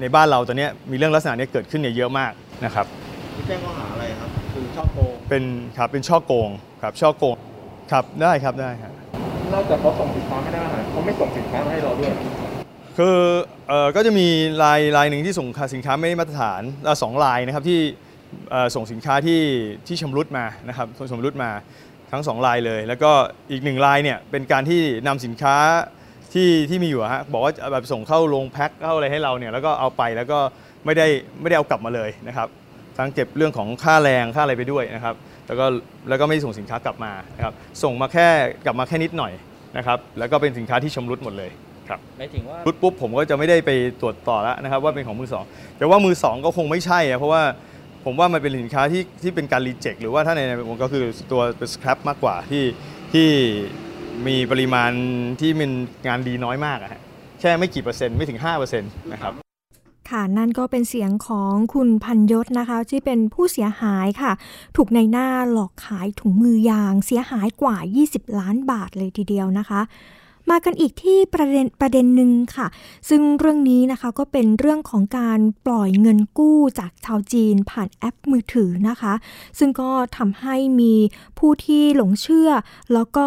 ในบ้านเราตอนเนี้ยมีเรื่องลักษณะเนี้ยเกิดขึ้นเนี่ยเยอะมากนะครับที่แจ้งข้อหาอะไรครับคือช่อโกงเป็นครับเป็นช่อโกงครับช่อโกงครับได้ครับได้ครับนอกจากเขาส่งสินค้าไม่ได้มาหาเขาไม่ส่งสินค้ามาให้เราด้วยคือเอ่อก็จะมีลายลายหนึ่งที่ส่งสินค้าไม่ได้มาตรฐานเอ่อสองลายนะครับที่เอ่อ ส่งสินค้าที่ที่ชำรุดมานะครับส่งชำรุดมาทั้งสองลายเลย แล้วก็อีกหนึ่งลายเนี่ยเป็นการที่นำสินค้าที่ที่มีอยู่อะฮะบอกว่าจะแบบส่งเข้าโรงแพ็คเข้าอะไรให้เราเนี่ยแล้วก็เอาไปแล้วก็ไม่ได้ไม่ได้เอากลับมาเลยนะครับทั้งเก็บเรื่องของค่าแรงค่าอะไรไปด้วยนะครับ แล้วก็แล้วก็ไม่ได้ส่งสินค้ากลับมานะครับส่งมาแค่กลับมาแค่นิดหน่อยนะครับแล้วก็เป็นสินค้าที่ชำรุดหมดเลยครับหมายถึงว่ารุดปุ๊บผมก็จะไม่ได้ไปตรวจต่อแล้วนะครับ ว่าเป็นของมือสองแต่ว่ามือสองก็คงไม่ใช่อะเพราะว่า ผมว่ามันเป็นสินค้าที่ที่เป็นการรีเจ็คหรือว่าถ้าในในวงก็คือตัวเป็นสครับมากกว่าที่ที่มีปริมาณที่มันงานดีน้อยมากอะฮะแค่ไม่กี่เปอร์เซ็นต์ไม่ถึง5%นะครับค่ะนั่นก็เป็นเสียงของคุณพันยศนะคะ ที่เป็นผู้เสียหายค่ะ ถูกในหน้าหลอกขายถุงมือยางเสียหายกว่า 20 ล้านบาทเลยทีเดียวนะคะ มากันอีกที่ประเด็นประเด็นหนึ่งค่ะ ซึ่งเรื่องนี้นะคะก็เป็นเรื่องของการปล่อยเงินกู้จากชาวจีนผ่านแอปมือถือนะคะ ซึ่งก็ทำให้มีผู้ที่หลงเชื่อ แล้วก็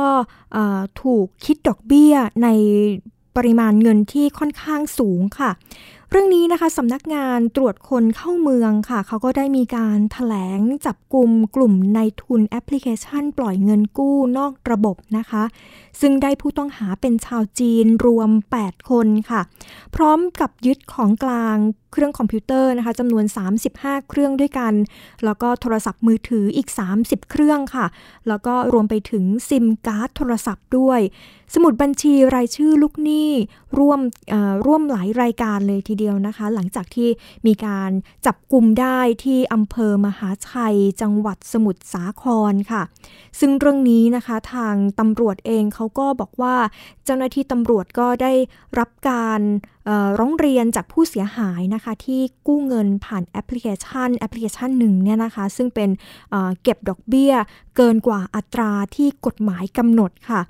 ถูกคิดดอกเบี้ยในปริมาณเงินที่ค่อนข้างสูงค่ะ เรื่องนี้นะคะสำนักงานตรวจคนเข้าเมืองค่ะ เขาก็ได้มีการถแถลงจับกลุ่มกลุ่มนายทุนแอปพลิเคชันปล่อยเงินกู้นอกระบบนะคะ ซึ่งได้ผู้ต้องหาเป็นชาวจีนรวม 8 คนค่ะ พร้อมกับยึดของกลางเครื่องคอมพิวเตอร์นะคะจำนวน 35 เครื่องด้วยกัน แล้วก็โทรศัพท์มือถืออีก 30 เครื่องค่ะ แล้วก็รวมไปถึงซิมการ์ดโทรศัพท์ด้วย สมุดบัญชีรายชื่อลูกหนี้ร่วมร่วมหลายรายการเลยทีเดียวนะคะ หลังจากที่มีการจับกลุ่มได้ที่อำเภอมหาชัย จังหวัดสมุทรสาครค่ะ ซึ่งเรื่องนี้นะคะทางตำรวจเองเขาก็บอกว่าเจ้าหน้าที่ตำรวจก็ได้รับการร้องเรียนจากผู้เสียหายนะคะ ที่กู้เงินผ่านแอปพลิเคชันแอปพลิเคชันหนึ่งเนี่ยนะคะ ซึ่งเป็นเเก็บดอกเบี้ยเกินกว่าอัตราที่กฎหมายกำหนดค่ะ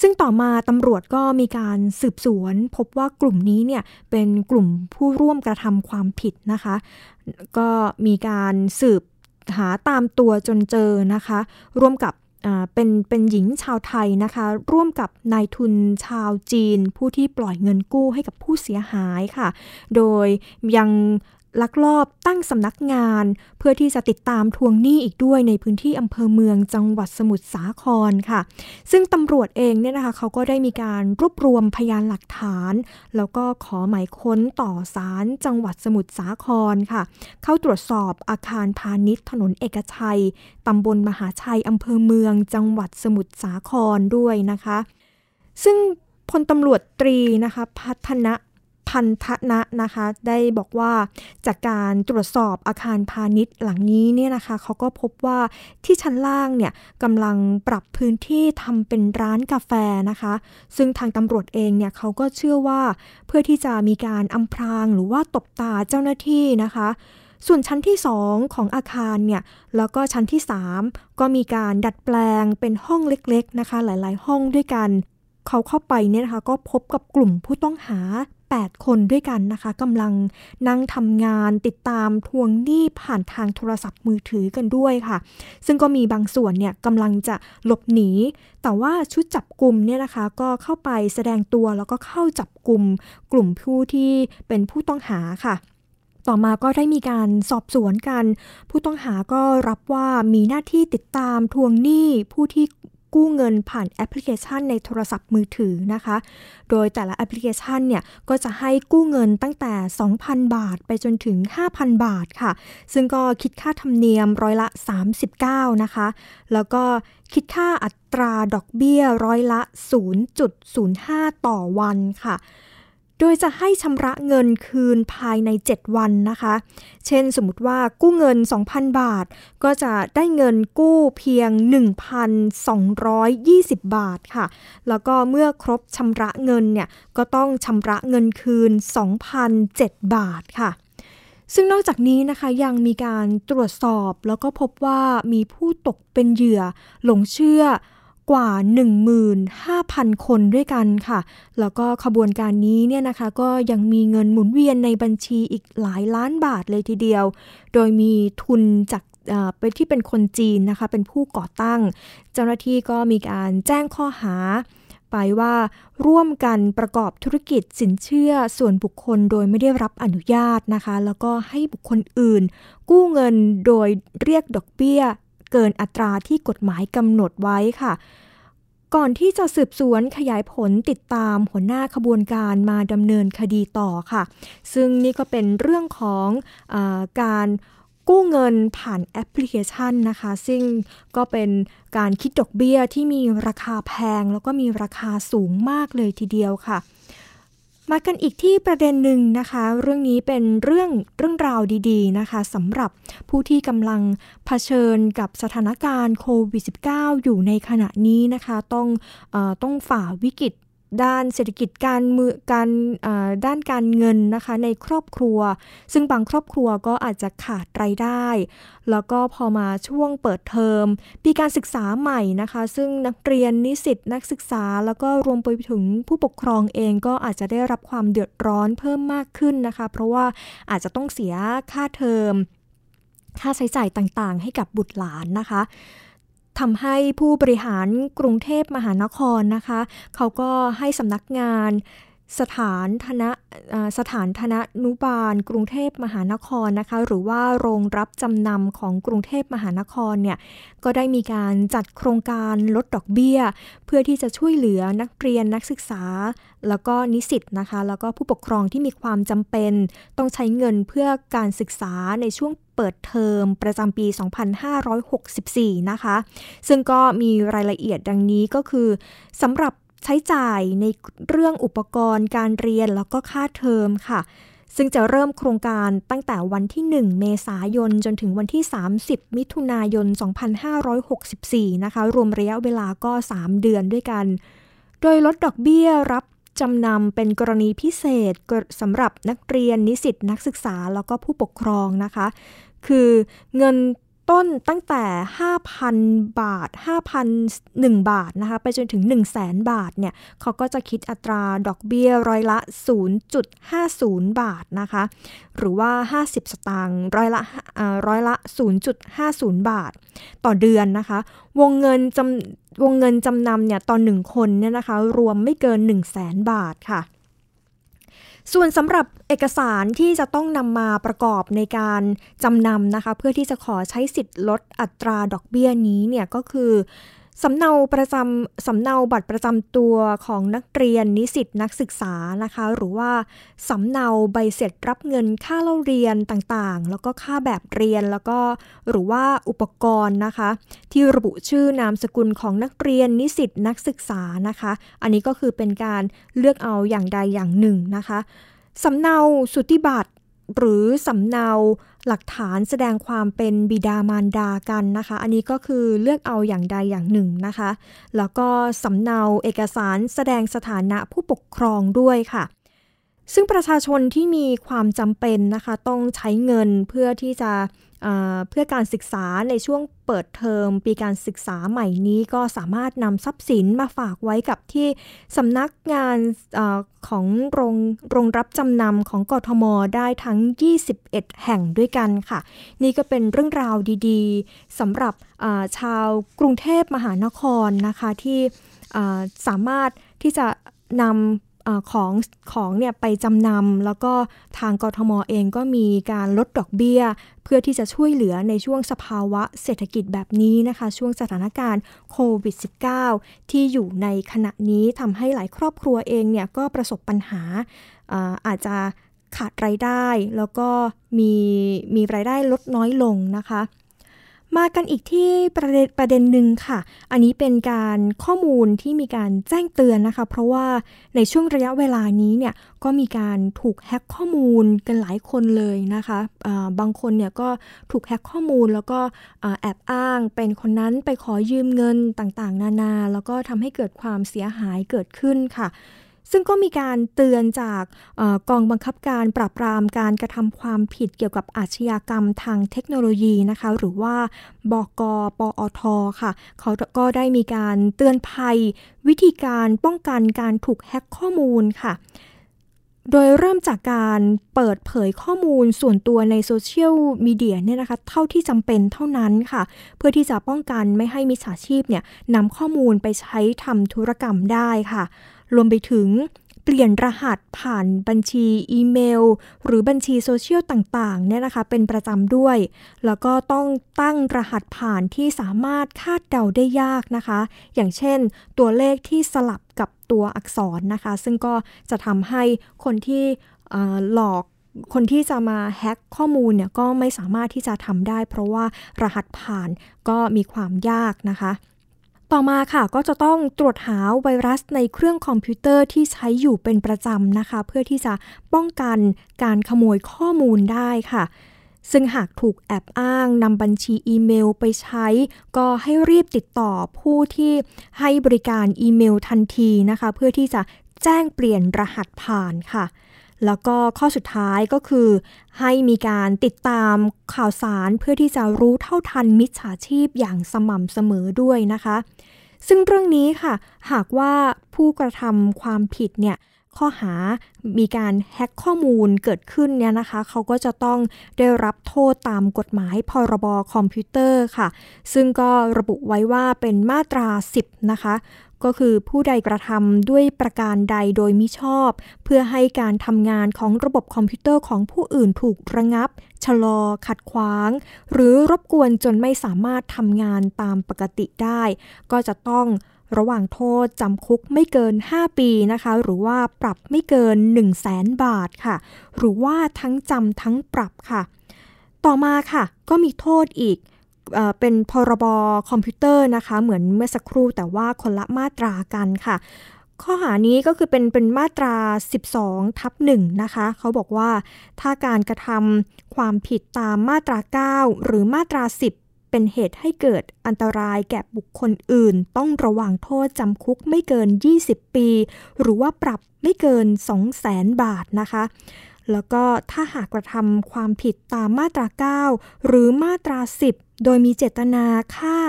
ซึ่งต่อมาตำรวจก็มีการสืบสวน พบว่ากลุ่มนี้เนี่ยเป็นกลุ่มผู้ร่วมกระทำความผิดนะคะ ก็มีการสืบหาตามตัวจนเจอนะคะ ร่วมกับ เป็นเป็นหญิงชาวไทยนะคะ ร่วมกับนายทุนชาวจีน ผู้ที่ปล่อยเงินกู้ให้กับผู้เสียหายค่ะ โดยยัง ลักลอบตั้งสำนักงาน เพื่อที่จะติดตามทวงหนี้อีกด้วยในพื้นที่อำเภอเมืองจังหวัดสมุทรสาครค่ะ ซึ่งตำรวจเองเนี่ยนะคะเขาก็ได้มีการรวบรวมพยานหลักฐาน แล้วก็ขอหมายค้นต่อศาลจังหวัดสมุทรสาครค่ะ เข้าตรวจสอบอาคารพาณิชย์ถนนเอกชัยตำบลมหาชัยอำเภอเมือง จังหวัดสมุทรสาครด้วยนะคะ ซึ่งพลตำรวจตรีนะคะพัฒนะ พันธนะนะคะ ได้บอกว่าจากการตรวจสอบอาคารพาณิชย์หลังนี้เนี่ยนะคะเขาก็พบว่าที่ชั้นล่างเนี่ยกำลังปรับพื้นที่ทำเป็นร้านกาแฟนะคะ ซึ่งทางตำรวจเองเนี่ยเขาก็เชื่อว่าเพื่อที่จะมีการอำพรางหรือว่าตบตาเจ้าหน้าที่นะคะส่วนชั้นที่ 2 ของอาคารเนี่ย แล้วก็ชั้นที่ 3 ก็มีการดัดแปลงเป็นห้องเล็กๆนะคะ หลายๆ ห้องด้วยกัน เขาเข้าไปเนี่ยนะคะ ก็พบกับกลุ่มผู้ต้องหา 8 คนด้วยกันนะคะกำลังนั่งทำงานติดตามทวงหนี้ผ่านทางโทรศัพท์มือถือกันด้วยค่ะ ซึ่งก็มีบางส่วนเนี่ยกำลังจะหลบหนี แต่ว่าชุดจับกลุ่มเนี่ยนะคะก็เข้าไปแสดงตัวแล้วก็เข้าจับกลุ่มกลุ่มผู้ที่เป็นผู้ต้องหาค่ะต่อมาก็ได้มีการสอบสวนกัน ผู้ต้องหาก็รับว่ามีหน้าที่ติดตามทวงหนี้ผู้ที่ กู้เงินผ่านแอปพลิเคชันในโทรศัพท์มือถือนะคะ โดยแต่ละแอปพลิเคชันเนี่ยก็จะให้กู้เงินตั้งแต่ 2,000 บาทไปจนถึง 5,000 บาทค่ะ ซึ่งก็คิดค่าธรรมเนียมร้อยละ 39 นะคะ แล้วก็คิดค่าอัตราดอกเบี้ยร้อยละ 0.05 ต่อวันค่ะ โดยจะให้ชำระเงินคืนภายใน 7 วันนะคะ เช่นสมมติว่ากู้เงิน 2,000 บาท ก็จะได้เงินกู้เพียง 1,220 บาทค่ะ แล้วก็เมื่อครบชำระเงินเนี่ยก็ต้องชำระเงินคืน 2,007 บาทค่ะซึ่งนอกจากนี้นะคะยังมีการตรวจสอบแล้วก็พบว่ามีผู้ตกเป็นเหยื่อ หลงเชื่อ กว่า 15,000 คนด้วยกันค่ะ แล้วก็ขบวนการนี้เนี่ยนะคะก็ยังมีเงินหมุนเวียนในบัญชีอีกหลายล้านบาทเลยทีเดียว โดยมีทุนจากเป็นที่เป็นคนจีนนะคะ เป็นผู้ก่อตั้ง เจ้าหน้าที่ก็มีการแจ้งข้อหาไปว่าร่วมกันประกอบธุรกิจสินเชื่อส่วนบุคคลโดยไม่ได้รับอนุญาตนะคะ แล้วก็ให้บุคคลอื่น กู้เงินโดยเรียกดอกเบี้ย เกินอัตราที่กฎหมายกำหนดไว้ค่ะ ก่อนที่จะสืบสวนขยายผลติดตามหัวหน้าขบวนการมาดำเนินคดีต่อค่ะ ซึ่งนี่ก็เป็นเรื่องของอการกู้เงินผ่านแอปพลิเคชันนะคะ ซึ่งก็เป็นการคิดดอกเบี้ยที่มีราคาแพง แล้วก็มีราคาสูงมากเลยทีเดียวค่ะ มากันอีกที่ประเด็นหนึ่งนะคะ เรื่องนี้เป็นเรื่องเรื่องราวดีๆนะคะสำหรับผู้ที่กำลังเผชิญกับสถานการณ์โควิด -19 อยู่ในขณะนี้นะคะ ต้องอต้องฝ่าวิกฤต ด้านเศรษฐกิจการมือการด้านการเงินนะคะในครอบครัว ซึ่งบางครอบครัวก็อาจจะขาดรายได้ แล้วก็พอมาช่วงเปิดเทอมปีการศึกษาใหม่นะคะ ซึ่งนักเรียนนิสิตนักศึกษา แล้วก็รวมไปถึงผู้ปกครองเองก็อาจจะได้รับความเดือดร้อนเพิ่มมากขึ้นนะคะ เพราะว่าอาจจะต้องเสียค่าเทอมค่าใช้จ่ายต่างๆ ให้กับบุตรหลานนะคะ ทำให้ผู้บริหารกรุงเทพมหานครนะคะ เขาก็ให้สำนักงาน สถานธนะสถานธนนุบาล กรุงเทพมหานครนะคะ หรือว่าโรงรับจำนำของกรุงเทพมหานครเนี่ยก็ได้มีการจัดโครงการลดดอกเบี้ย เพื่อที่จะช่วยเหลือนักเรียนนักศึกษา แล้วก็นิสิตนะคะ แล้วก็ผู้ปกครองที่มีความจำเป็น ต้องใช้เงินเพื่อการศึกษาในช่วงเปิดเทอมประจำปี 2564 นะคะ ซึ่งก็มีรายละเอียดดังนี้ก็คือสำหรับ ใช้จ่ายในเรื่องอุปกรณ์การเรียนแล้วก็ค่าเทอมค่ะ ซึ่งจะเริ่มโครงการตั้งแต่วันที่ 1 เมษายนจนถึงวันที่ 30 มิถุนายน 2564 นะคะ รวมระยะเวลาก็ 3 เดือนด้วยกัน โดยลดดอกเบี้ยรับจำนำเป็นกรณีพิเศษสำหรับนักเรียนนิสิตนักศึกษาแล้วก็ผู้ปกครองนะคะ คือเงิน ต้นตั้งแต่ 5,000 บาท 5,001 บาทนะคะไปจนถึง 1 0 0 0 0แสนบาทเนี่ยเขาก็จะคิดอัตราดอกเบี้ยร้อยละ 0.50 บาทนะคะหรือว่า 50 สตางค์ร้อยละร้อยละ 0.50 บาท ต่อเดือนนะคะ วงเงินจำวงเงินจำนำเนี่ยต่อหนึ่งคนเนี่ยนะคะรวมไม่เกิน 1 0 0 0 0แสนบาทค่ะ ส่วนสำหรับเอกสารที่จะต้องนำมาประกอบในการจำนำนะคะ เพื่อที่จะขอใช้สิทธิ์ลดอัตราดอกเบี้ยนี้เนี่ยก็คือ สำเนาประจำสำเนาบัตรประจำตัวของนักเรียนนิสิตนักศึกษานะคะ หรือว่าสำเนาใบเสร็จรับเงินค่าเล่าเรียนต่างๆ แล้วก็ค่าแบบเรียนแล้วก็หรือว่าอุปกรณ์นะคะ ที่ระบุชื่อนามสกุลของนักเรียนนิสิตนักศึกษานะคะ อันนี้ก็คือเป็นการเลือกเอาอย่างใดอย่างหนึ่งนะคะสำเนาสุติบัตรหรือสำเนา หลักฐานแสดงความเป็นบิดามารดากันนะคะ อันนี้ก็คือเลือกเอาอย่างใดอย่างหนึ่งนะคะ แล้วก็สำเนาเอกสารแสดงสถานะผู้ปกครองด้วยค่ะ ซึ่งประชาชนที่มีความจำเป็นนะคะ ต้องใช้เงินเพื่อที่จะ เพื่อการศึกษาในช่วงเปิดเทอมปีการศึกษาใหม่นี้ก็สามารถนำทรัพย์สินมาฝากไว้กับที่สำนักงานอของโรงโรงรับจำนำของกทมได้ทั้ง 21 แห่งด้วยกันค่ะ นี่ก็เป็นเรื่องราวดีๆสำหรับชาวกรุงเทพมหานครนะคะที่สามารถที่จะนำ ของของเนี่ยไปจำนำแล้วก็ทางกทมเองก็มีการลดดอกเบี้ย เพื่อที่จะช่วยเหลือในช่วงสภาวะเศรษฐกิจแบบนี้นะคะ ช่วงสถานการณ์โควิด -19 ที่อยู่ในขณะนี้ทำให้หลายครอบครัวเองเนี่ยก็ประสบปัญหาอาอาจจะขาดรายได้ แล้วก็มีมีรายได้ลดน้อยลงนะคะ มากันอีกที่ประเด็นประเด็นหนึ่งค่ะ อันนี้เป็นการข้อมูลที่มีการแจ้งเตือนนะคะ เพราะว่าในช่วงระยะเวลานี้เนี่ยก็มีการถูกแฮ็กข้อมูลกันหลายคนเลยนะคะะบางคนเนี่ยก็ถูกแฮ็กข้อมูลแล้วก็แอบอ้างเป็นคนนั้นไปขอยืมเงินต่างๆ นานา แล้วก็ทำให้เกิดความเสียหายเกิดขึ้นค่ะ ซึ่งก็มีการเตือนจากกองบังคับการปราบปรามการกระทำความผิดเกี่ยวกับอาชญากรรมทางเทคโนโลยีนะคะ หรือว่าบกปอทค่ะ เขาก็ได้มีการเตือนภัย วิธีการป้องกันการถูกแฮ็กข้อมูลค่ะโดยเริ่มจากการเปิดเผยข้อมูลส่วนตัวในโซเชียลมีเดียเนี่ยนะคะเท่าที่จำเป็นเท่านั้นค่ะ เพื่อที่จะป้องกันไม่ให้มิจฉาชีพเนี่ยนำข้อมูลไปใช้ทำธุรกรรมได้ค่ะ รวมไปถึงเปลี่ยนรหัสผ่านบัญชีอีเมล หรือบัญชีโซเชียลต่างๆเนี่ยนะคะเป็นประจำด้วย แล้วก็ต้องตั้งรหัสผ่านที่สามารถคาดเดาได้ยากนะคะ อย่างเช่น ตัวเลขที่สลับกับตัวอักษรนะคะ ซึ่งก็จะทำให้คนที่หลอกคนที่จะมาแฮ็กข้อมูลเนี่ยก็ไม่สามารถที่จะทำได้ เพราะว่ารหัสผ่านก็มีความยากนะคะ ต่อมาค่ะก็จะต้องตรวจหาไวรัสในเครื่องคอมพิวเตอร์ที่ใช้อยู่เป็นประจำนะคะ เพื่อที่จะป้องกันการขโมยข้อมูลได้ค่ะ ซึ่งหากถูกแอบอ้างนำบัญชีอีเมลไปใช้ ก็ให้รีบติดต่อผู้ที่ให้บริการอีเมลทันทีนะคะ เพื่อที่จะแจ้งเปลี่ยนรหัสผ่านค่ะ แล้วก็ข้อสุดท้ายก็คือ ให้มีการติดตามข่าวสารเพื่อที่จะรู้เท่าทันมิจฉาชีพอย่างสม่ำเสมอด้วยนะคะ ซึ่งเรื่องนี้ค่ะ หากว่าผู้กระทำความผิดเนี่ยข้อหามีการแฮ็กข้อมูลเกิดขึ้นเนี่ยนะคะ เขาก็จะต้องได้รับโทษตามกฎหมายพรบคอมพิวเตอร์ค่ะ ซึ่งก็ระบุไว้ว่าเป็นมาตรา 10 นะคะ ก็คือผู้ใดกระทำด้วยประการใดโดยมิชอบ เพื่อให้การทำงานของระบบคอมพิวเตอร์ของผู้อื่นถูกระงับ ชะลอ ขัดขวาง หรือรบกวนจนไม่สามารถทำงานตามปกติได้ ก็จะต้องระหว่างโทษจำคุกไม่เกิน 5 ปีนะคะ หรือว่าปรับไม่เกิน 1 0 0 0 0แสนบาทค่ะ หรือว่าทั้งจำทั้งปรับค่ะ ต่อมาค่ะ ก็มีโทษอีก เป็นพรบคอมพิวเตอร์นะคะ เหมือนเมื่อสักครู่แต่ว่าคนละมาตรากันค่ะ ข้อหานี้ก็คือเป็นเป็นมาตรา 12 ทับ1นะคะ เขาบอกว่าถ้าการกระทำความผิดตามมาตรา 9 หรือมาตรา 10เป็นเหตุให้เกิดอันตรายแก่บุคคลอื่น ต้องระวังโทษจำคุกไม่เกิน 20 ปี หรือว่าปรับไม่เกิน 2 0 0แสนบาทนะคะ แล้วก็ถ้าหากกระทำความผิดตามมาตรา 9 หรือมาตรา 10 โดยมีเจตนาฆ่า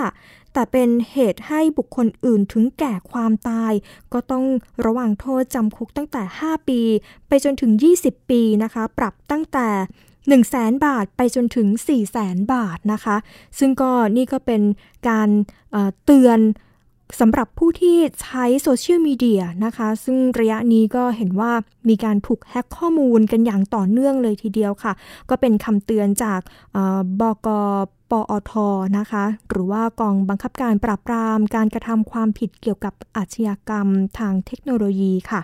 แต่เป็นเหตุให้บุคคลอื่นถึงแก่ความตาย ก็ต้องระวังโทษจำคุกตั้งแต่ 5 ปี ไปจนถึง 20 ปีนะคะ ปรับตั้งแต่1 0 0 0 0แสนบาทไปจนถึง 4 0 0แสนบาทนะคะ ซึ่งก็นี่ก็เป็นการเตือน สำหรับผู้ที่ใช้โซเชียลมีเดียนะคะ ซึ่งระยะนี้ก็เห็นว่ามีการถูกแฮ็กข้อมูลกันอย่างต่อเนื่องเลยทีเดียวค่ะ ก็เป็นคำเตือนจากบกปอทนะคะ หรือว่ากองบังคับการปราบปราม การกระทำความผิดเกี่ยวกับอาชญากรรมทางเทคโนโลยีค่ะ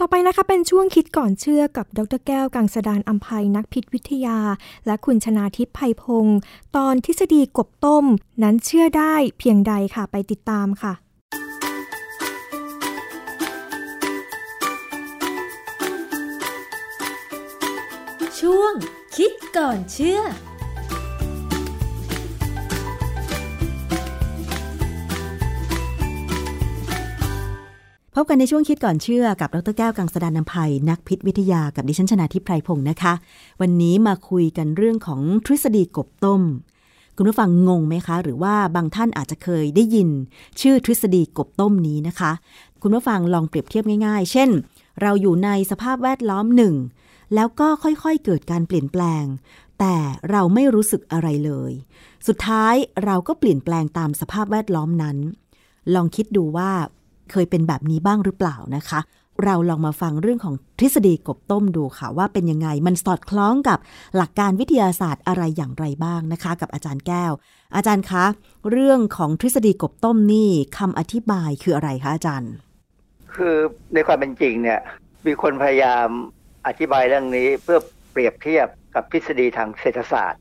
ต่อไปนะคะเป็นช่วงคิดก่อนเชื่อกับดรแก้วกังสดานอัมภัยนักพิษวิทยา และคุณชนาทิพย์ไพพงศ์ตอนทฤษฎีกบต้ม นั้นเชื่อได้เพียงใดค่ะไปติดตามค่ะ ช่วงคิดก่อนเชื่อ พบกันในช่วงคิดก่อนเชื่อกับดรแก้วกังสดานนภัย นักพิษวิทยากับดิฉันชนาทิพไพรพงศ์นะคะ วันนี้มาคุยกันเรื่องของทฤษฎีกบต้ม คุณผู้ฟังงงไหมคะ หรือว่าบางท่านอาจจะเคยได้ยิน ชื่อทฤษฎีกบต้มนี้นะคะ คุณผู้ฟังลองเปรียบเทียบง่าย ๆ เช่น เราอยู่ในสภาพแวดล้อมหนึ่งแล้วก็ค่อยๆเกิดการเปลี่ยนแปลง แต่เราไม่รู้สึกอะไรเลย สุดท้ายเราก็เปลี่ยนแปลงตามสภาพแวดล้อมนั้น ลองคิดดูว่า เคยเป็นแบบนี้บ้างหรือเปล่านะคะ เราลองมาฟังเรื่องของทฤษฎีกบต้มดูค่ะว่าเป็นยังไงมันสอดคล้องกับหลักการวิทยาศาสตร์อะไรอย่างไรบ้างนะคะ กับอาจารย์แก้ว อาจารย์คะ เรื่องของทฤษฎีกบต้มนี่คำอธิบายคืออะไรคะอาจารย์ คือในความเป็นจริงเนี่ยมีคนพยายามอธิบายเรื่องนี้เพื่อเปรียบเทียบกับทฤษฎีทางเศรษฐศาสตร์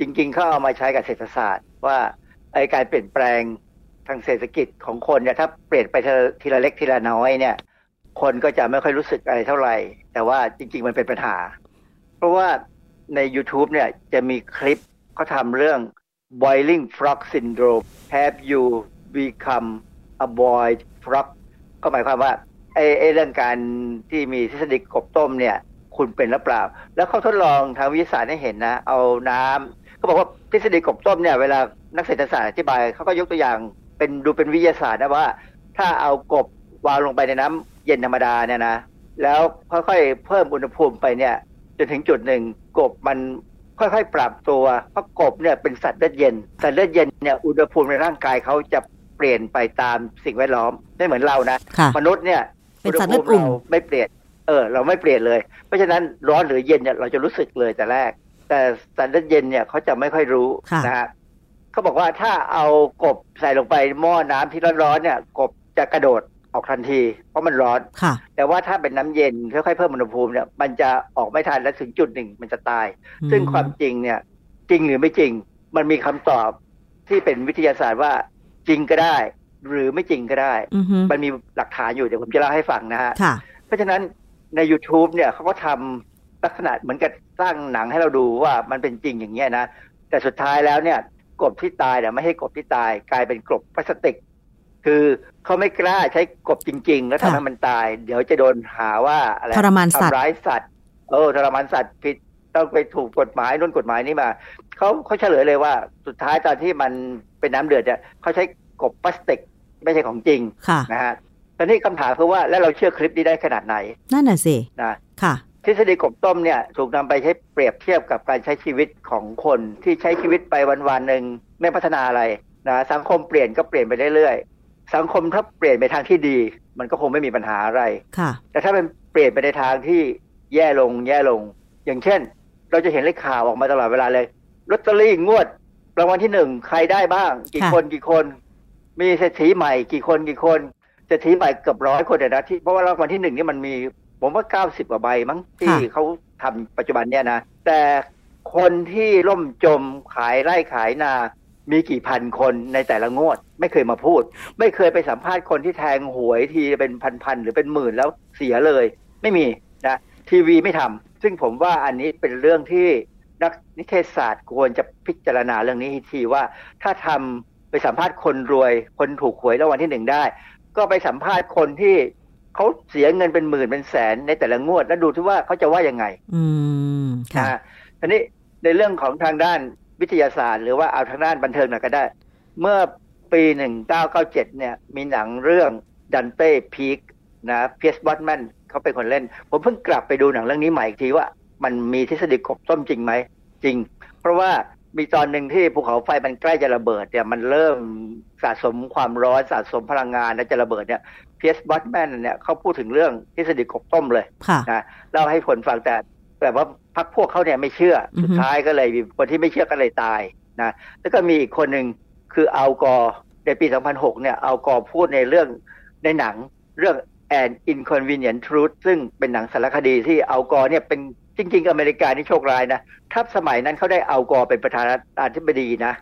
จริงๆเขาเอามาใช้กับเศรษฐศาสตร์ว่าไอการเปลี่ยนแปลง ทางเศรษฐกิจของคนเนี่ยถ้าเปลี่ยนไปทีละเล็กทีละน้อยเนี่ย คนก็จะไม่ค่อยรู้สึกอะไรเท่าไหร่ แต่ว่าจริง ๆ มันเป็นปัญหา เพราะว่าใน YouTube เนี่ยจะมีคลิปเขาทำเรื่อง boiling frog syndrome have you become a boiled frog ก็หมายความว่าไอ้เรื่องการที่มีทฤษฎีกบต้มเนี่ย คุณเป็นหรือเปล่า แล้วเขาทดลองทางวิทยาศาสตร์ให้เห็นนะ เอาน้ำเขาบอกว่าทฤษฎีกบต้มเนี่ย เวลานักเศรษฐศาสตร์อธิบายเขาก็ยกตัวอย่าง เป็นดูเป็นวิทยาศาสตร์นะว่า ถ้าเอากบวางลงไปในน้ำเย็นธรรมดาเนี่ยนะแล้วค่อยๆเพิ่มอุณหภูมิไปเนี่ยจนถึงจุดหนึ่งกบมันค่อยๆ ปรับตัวเพราะกบเนี่ยเป็นสัตว์เลือดเย็น สัตว์เลือดเย็นเนี่ยอุณหภูมิในร่างกายเขาจะเปลี่ยนไปตามสิ่งแวดล้อมไม่เหมือนเรานะค่ะมนุษย์เนี่ยเป็นสัตว์เลือดอุ่นเราไม่เปลี่ยนเออเราไม่เปลี่ยนเลย เพราะฉะนั้นร้อนหรือเย็นเนี่ยเราจะรู้สึกเลยแต่แรก แต่สัตว์เลือดเย็นเนี่ยเขาจะไม่ค่อยรู้ค่ะนะฮะ เขาบอกว่าถ้าเอากบใส่ลงไปหม้อน้ำที่ร้อนๆเนี่ยกบจะกระโดดออกทันที เพราะมันร้อนค่ะแต่ว่าถ้าเป็นน้ำเย็นค่อยๆเพิ่มอุณหภูมิเนี่ยมันจะออกไม่ทันและถึงจุดหนึ่งมันจะตายอืมซึ่งความจริงเนี่ยจริงหรือไม่จริง มันมีคำตอบที่เป็นวิทยาศาสตร์ว่าจริงก็ได้ หรือไม่จริงก็ได้อือฮึมันมีหลักฐานอยู่เดี๋ยวผมจะเล่าให้ฟังนะฮะค่ะเพราะฉะนั้นใน YouTube เนี่ยเขาก็ทำลักษณะเหมือนกับสร้างหนังให้เราดูว่ามันเป็นจริงอย่างเงี้ยนะ แต่สุดท้ายแล้วเนี่ย กบที่ตายเนี่ยไม่ให้กบที่ตาย กลายเป็นกบพลาสติก คือเขาไม่กล้าใช้กบจริง ๆ แล้วทำค่ะให้มันตาย เดี๋ยวจะโดนหาว่าอะไรทรมานสัตว์ทำร้ายสัตว์เออทรมานสัตว์ผิดต้องไปถูกกฎหมายนู่นกฎหมายนี่มาเขาเขาเฉลยเลยว่า สุดท้ายตอนที่มันเป็นน้ำเดือดเนี่ยเขาใช้กบพลาสติก ไม่ใช่ของจริงค่ะนะฮะตอนนี้คำถามคือว่าแล้วเราเชื่อคลิปนี้ได้ขนาดไหน นั่นน่ะสินะค่ะ ทฤษฎีกบต้มเนี่ยถูกนำไปใช้เปรียบเทียบกับการใช้ชีวิตของคนที่ใช้ชีวิตไปวันๆหนึ่งไม่พัฒนาอะไรนะสังคมเปลี่ยนก็เปลี่ยนไปเรื่อยๆ สังคมถ้าเปลี่ยนไปทางที่ดี มันก็คงไม่มีปัญหาอะไรค่ะแต่ถ้ามันเปลี่ยนไปในทางที่แย่ลงแย่ลง อย่างเช่น เราจะเห็นเลขข่าวออกมาตลอดเวลาเลยลอตเตอรี่งวดรางวัลที่หนึ่งใครได้บ้าง กี่ค่ะคนกี่คน มีเศรษฐีใหม่ กี่คนกี่คนเศรษฐีใหม่เกือบร้อยคนเลยนะที่เพราะว่ารางวัลที่หนึ่งนี่มันมี ผมว่าเก้าสิบกว่าใบมั้งที่เขาทำปัจจุบันเนี่ยนะ แต่คนที่ล่มจมขายไร่ขายนา มีกี่พันคนในแต่ละงวด ไม่เคยมาพูด ไม่เคยไปสัมภาษณ์คนที่แทงหวยทีเป็นพันๆหรือเป็นหมื่นแล้วเสียเลย ไม่มีนะทีวีไม่ทำซึ่งผมว่าอันนี้เป็นเรื่องที่นักนิเทศศาสตร์ควรจะพิจารณาเรื่องนี้ให้ทีว่าถ้าทำไปสัมภาษณ์คนรวย คนถูกหวยรางวัลที่หนึ่งได้ ก็ไปสัมภาษณ์คนที่ เขาเสียเงินเป็นหมื่นเป็นแสนในแต่ละงวด แล้วดูที่ว่าเขาจะว่ายังไง อืมค่ะนะทีนี้ในเรื่องของทางด้านวิทยาศาสตร์ หรือว่าเอาทางด้านบันเทิงหน่อยก็ได้ เมื่อปี1997เนี่ย มีหนังเรื่องดันเต้พีกนะเพียสบอตแมนเขาเป็นคนเล่น ผมเพิ่งกลับไปดูหนังเรื่องนี้ใหม่อีกทีว่า มันมีทฤษฎีกบต้มจริงไหมจริง เพราะว่ามีตอนหนึ่งที่ภูเขาไฟมันใกล้จะระเบิดเนี่ยมันเริ่ม สะสมความร้อนสะสมพลังงานและจะระเบิดเนี่ยเพียสบอตแมนเนี่ยเขาพูดถึงเรื่องทฤษฎีกบต้มเลยค่ะนะเล่าให้ผลฟังแต่แต่ว่าพักพวกเขาเนี่ยไม่เชื่ออือฮึสุดท้ายก็เลยมีคนที่ไม่เชื่อก็เลยตายนะแล้วก็มีอีกคนหนึ่งคืออัลกอร์ในปี 2006 เนี่ยอัลกอร์พูดในเรื่องในหนังเรื่อง an inconvenient truth ซึ่งเป็นหนังสารคดีที่อัลกอร์เนี่ยเป็นจริง ๆ อเมริกานี่โชคร้ายนะถ้าสมัยนั้นเขาได้อัลกอร์เป็นประธานาธิบดีนะ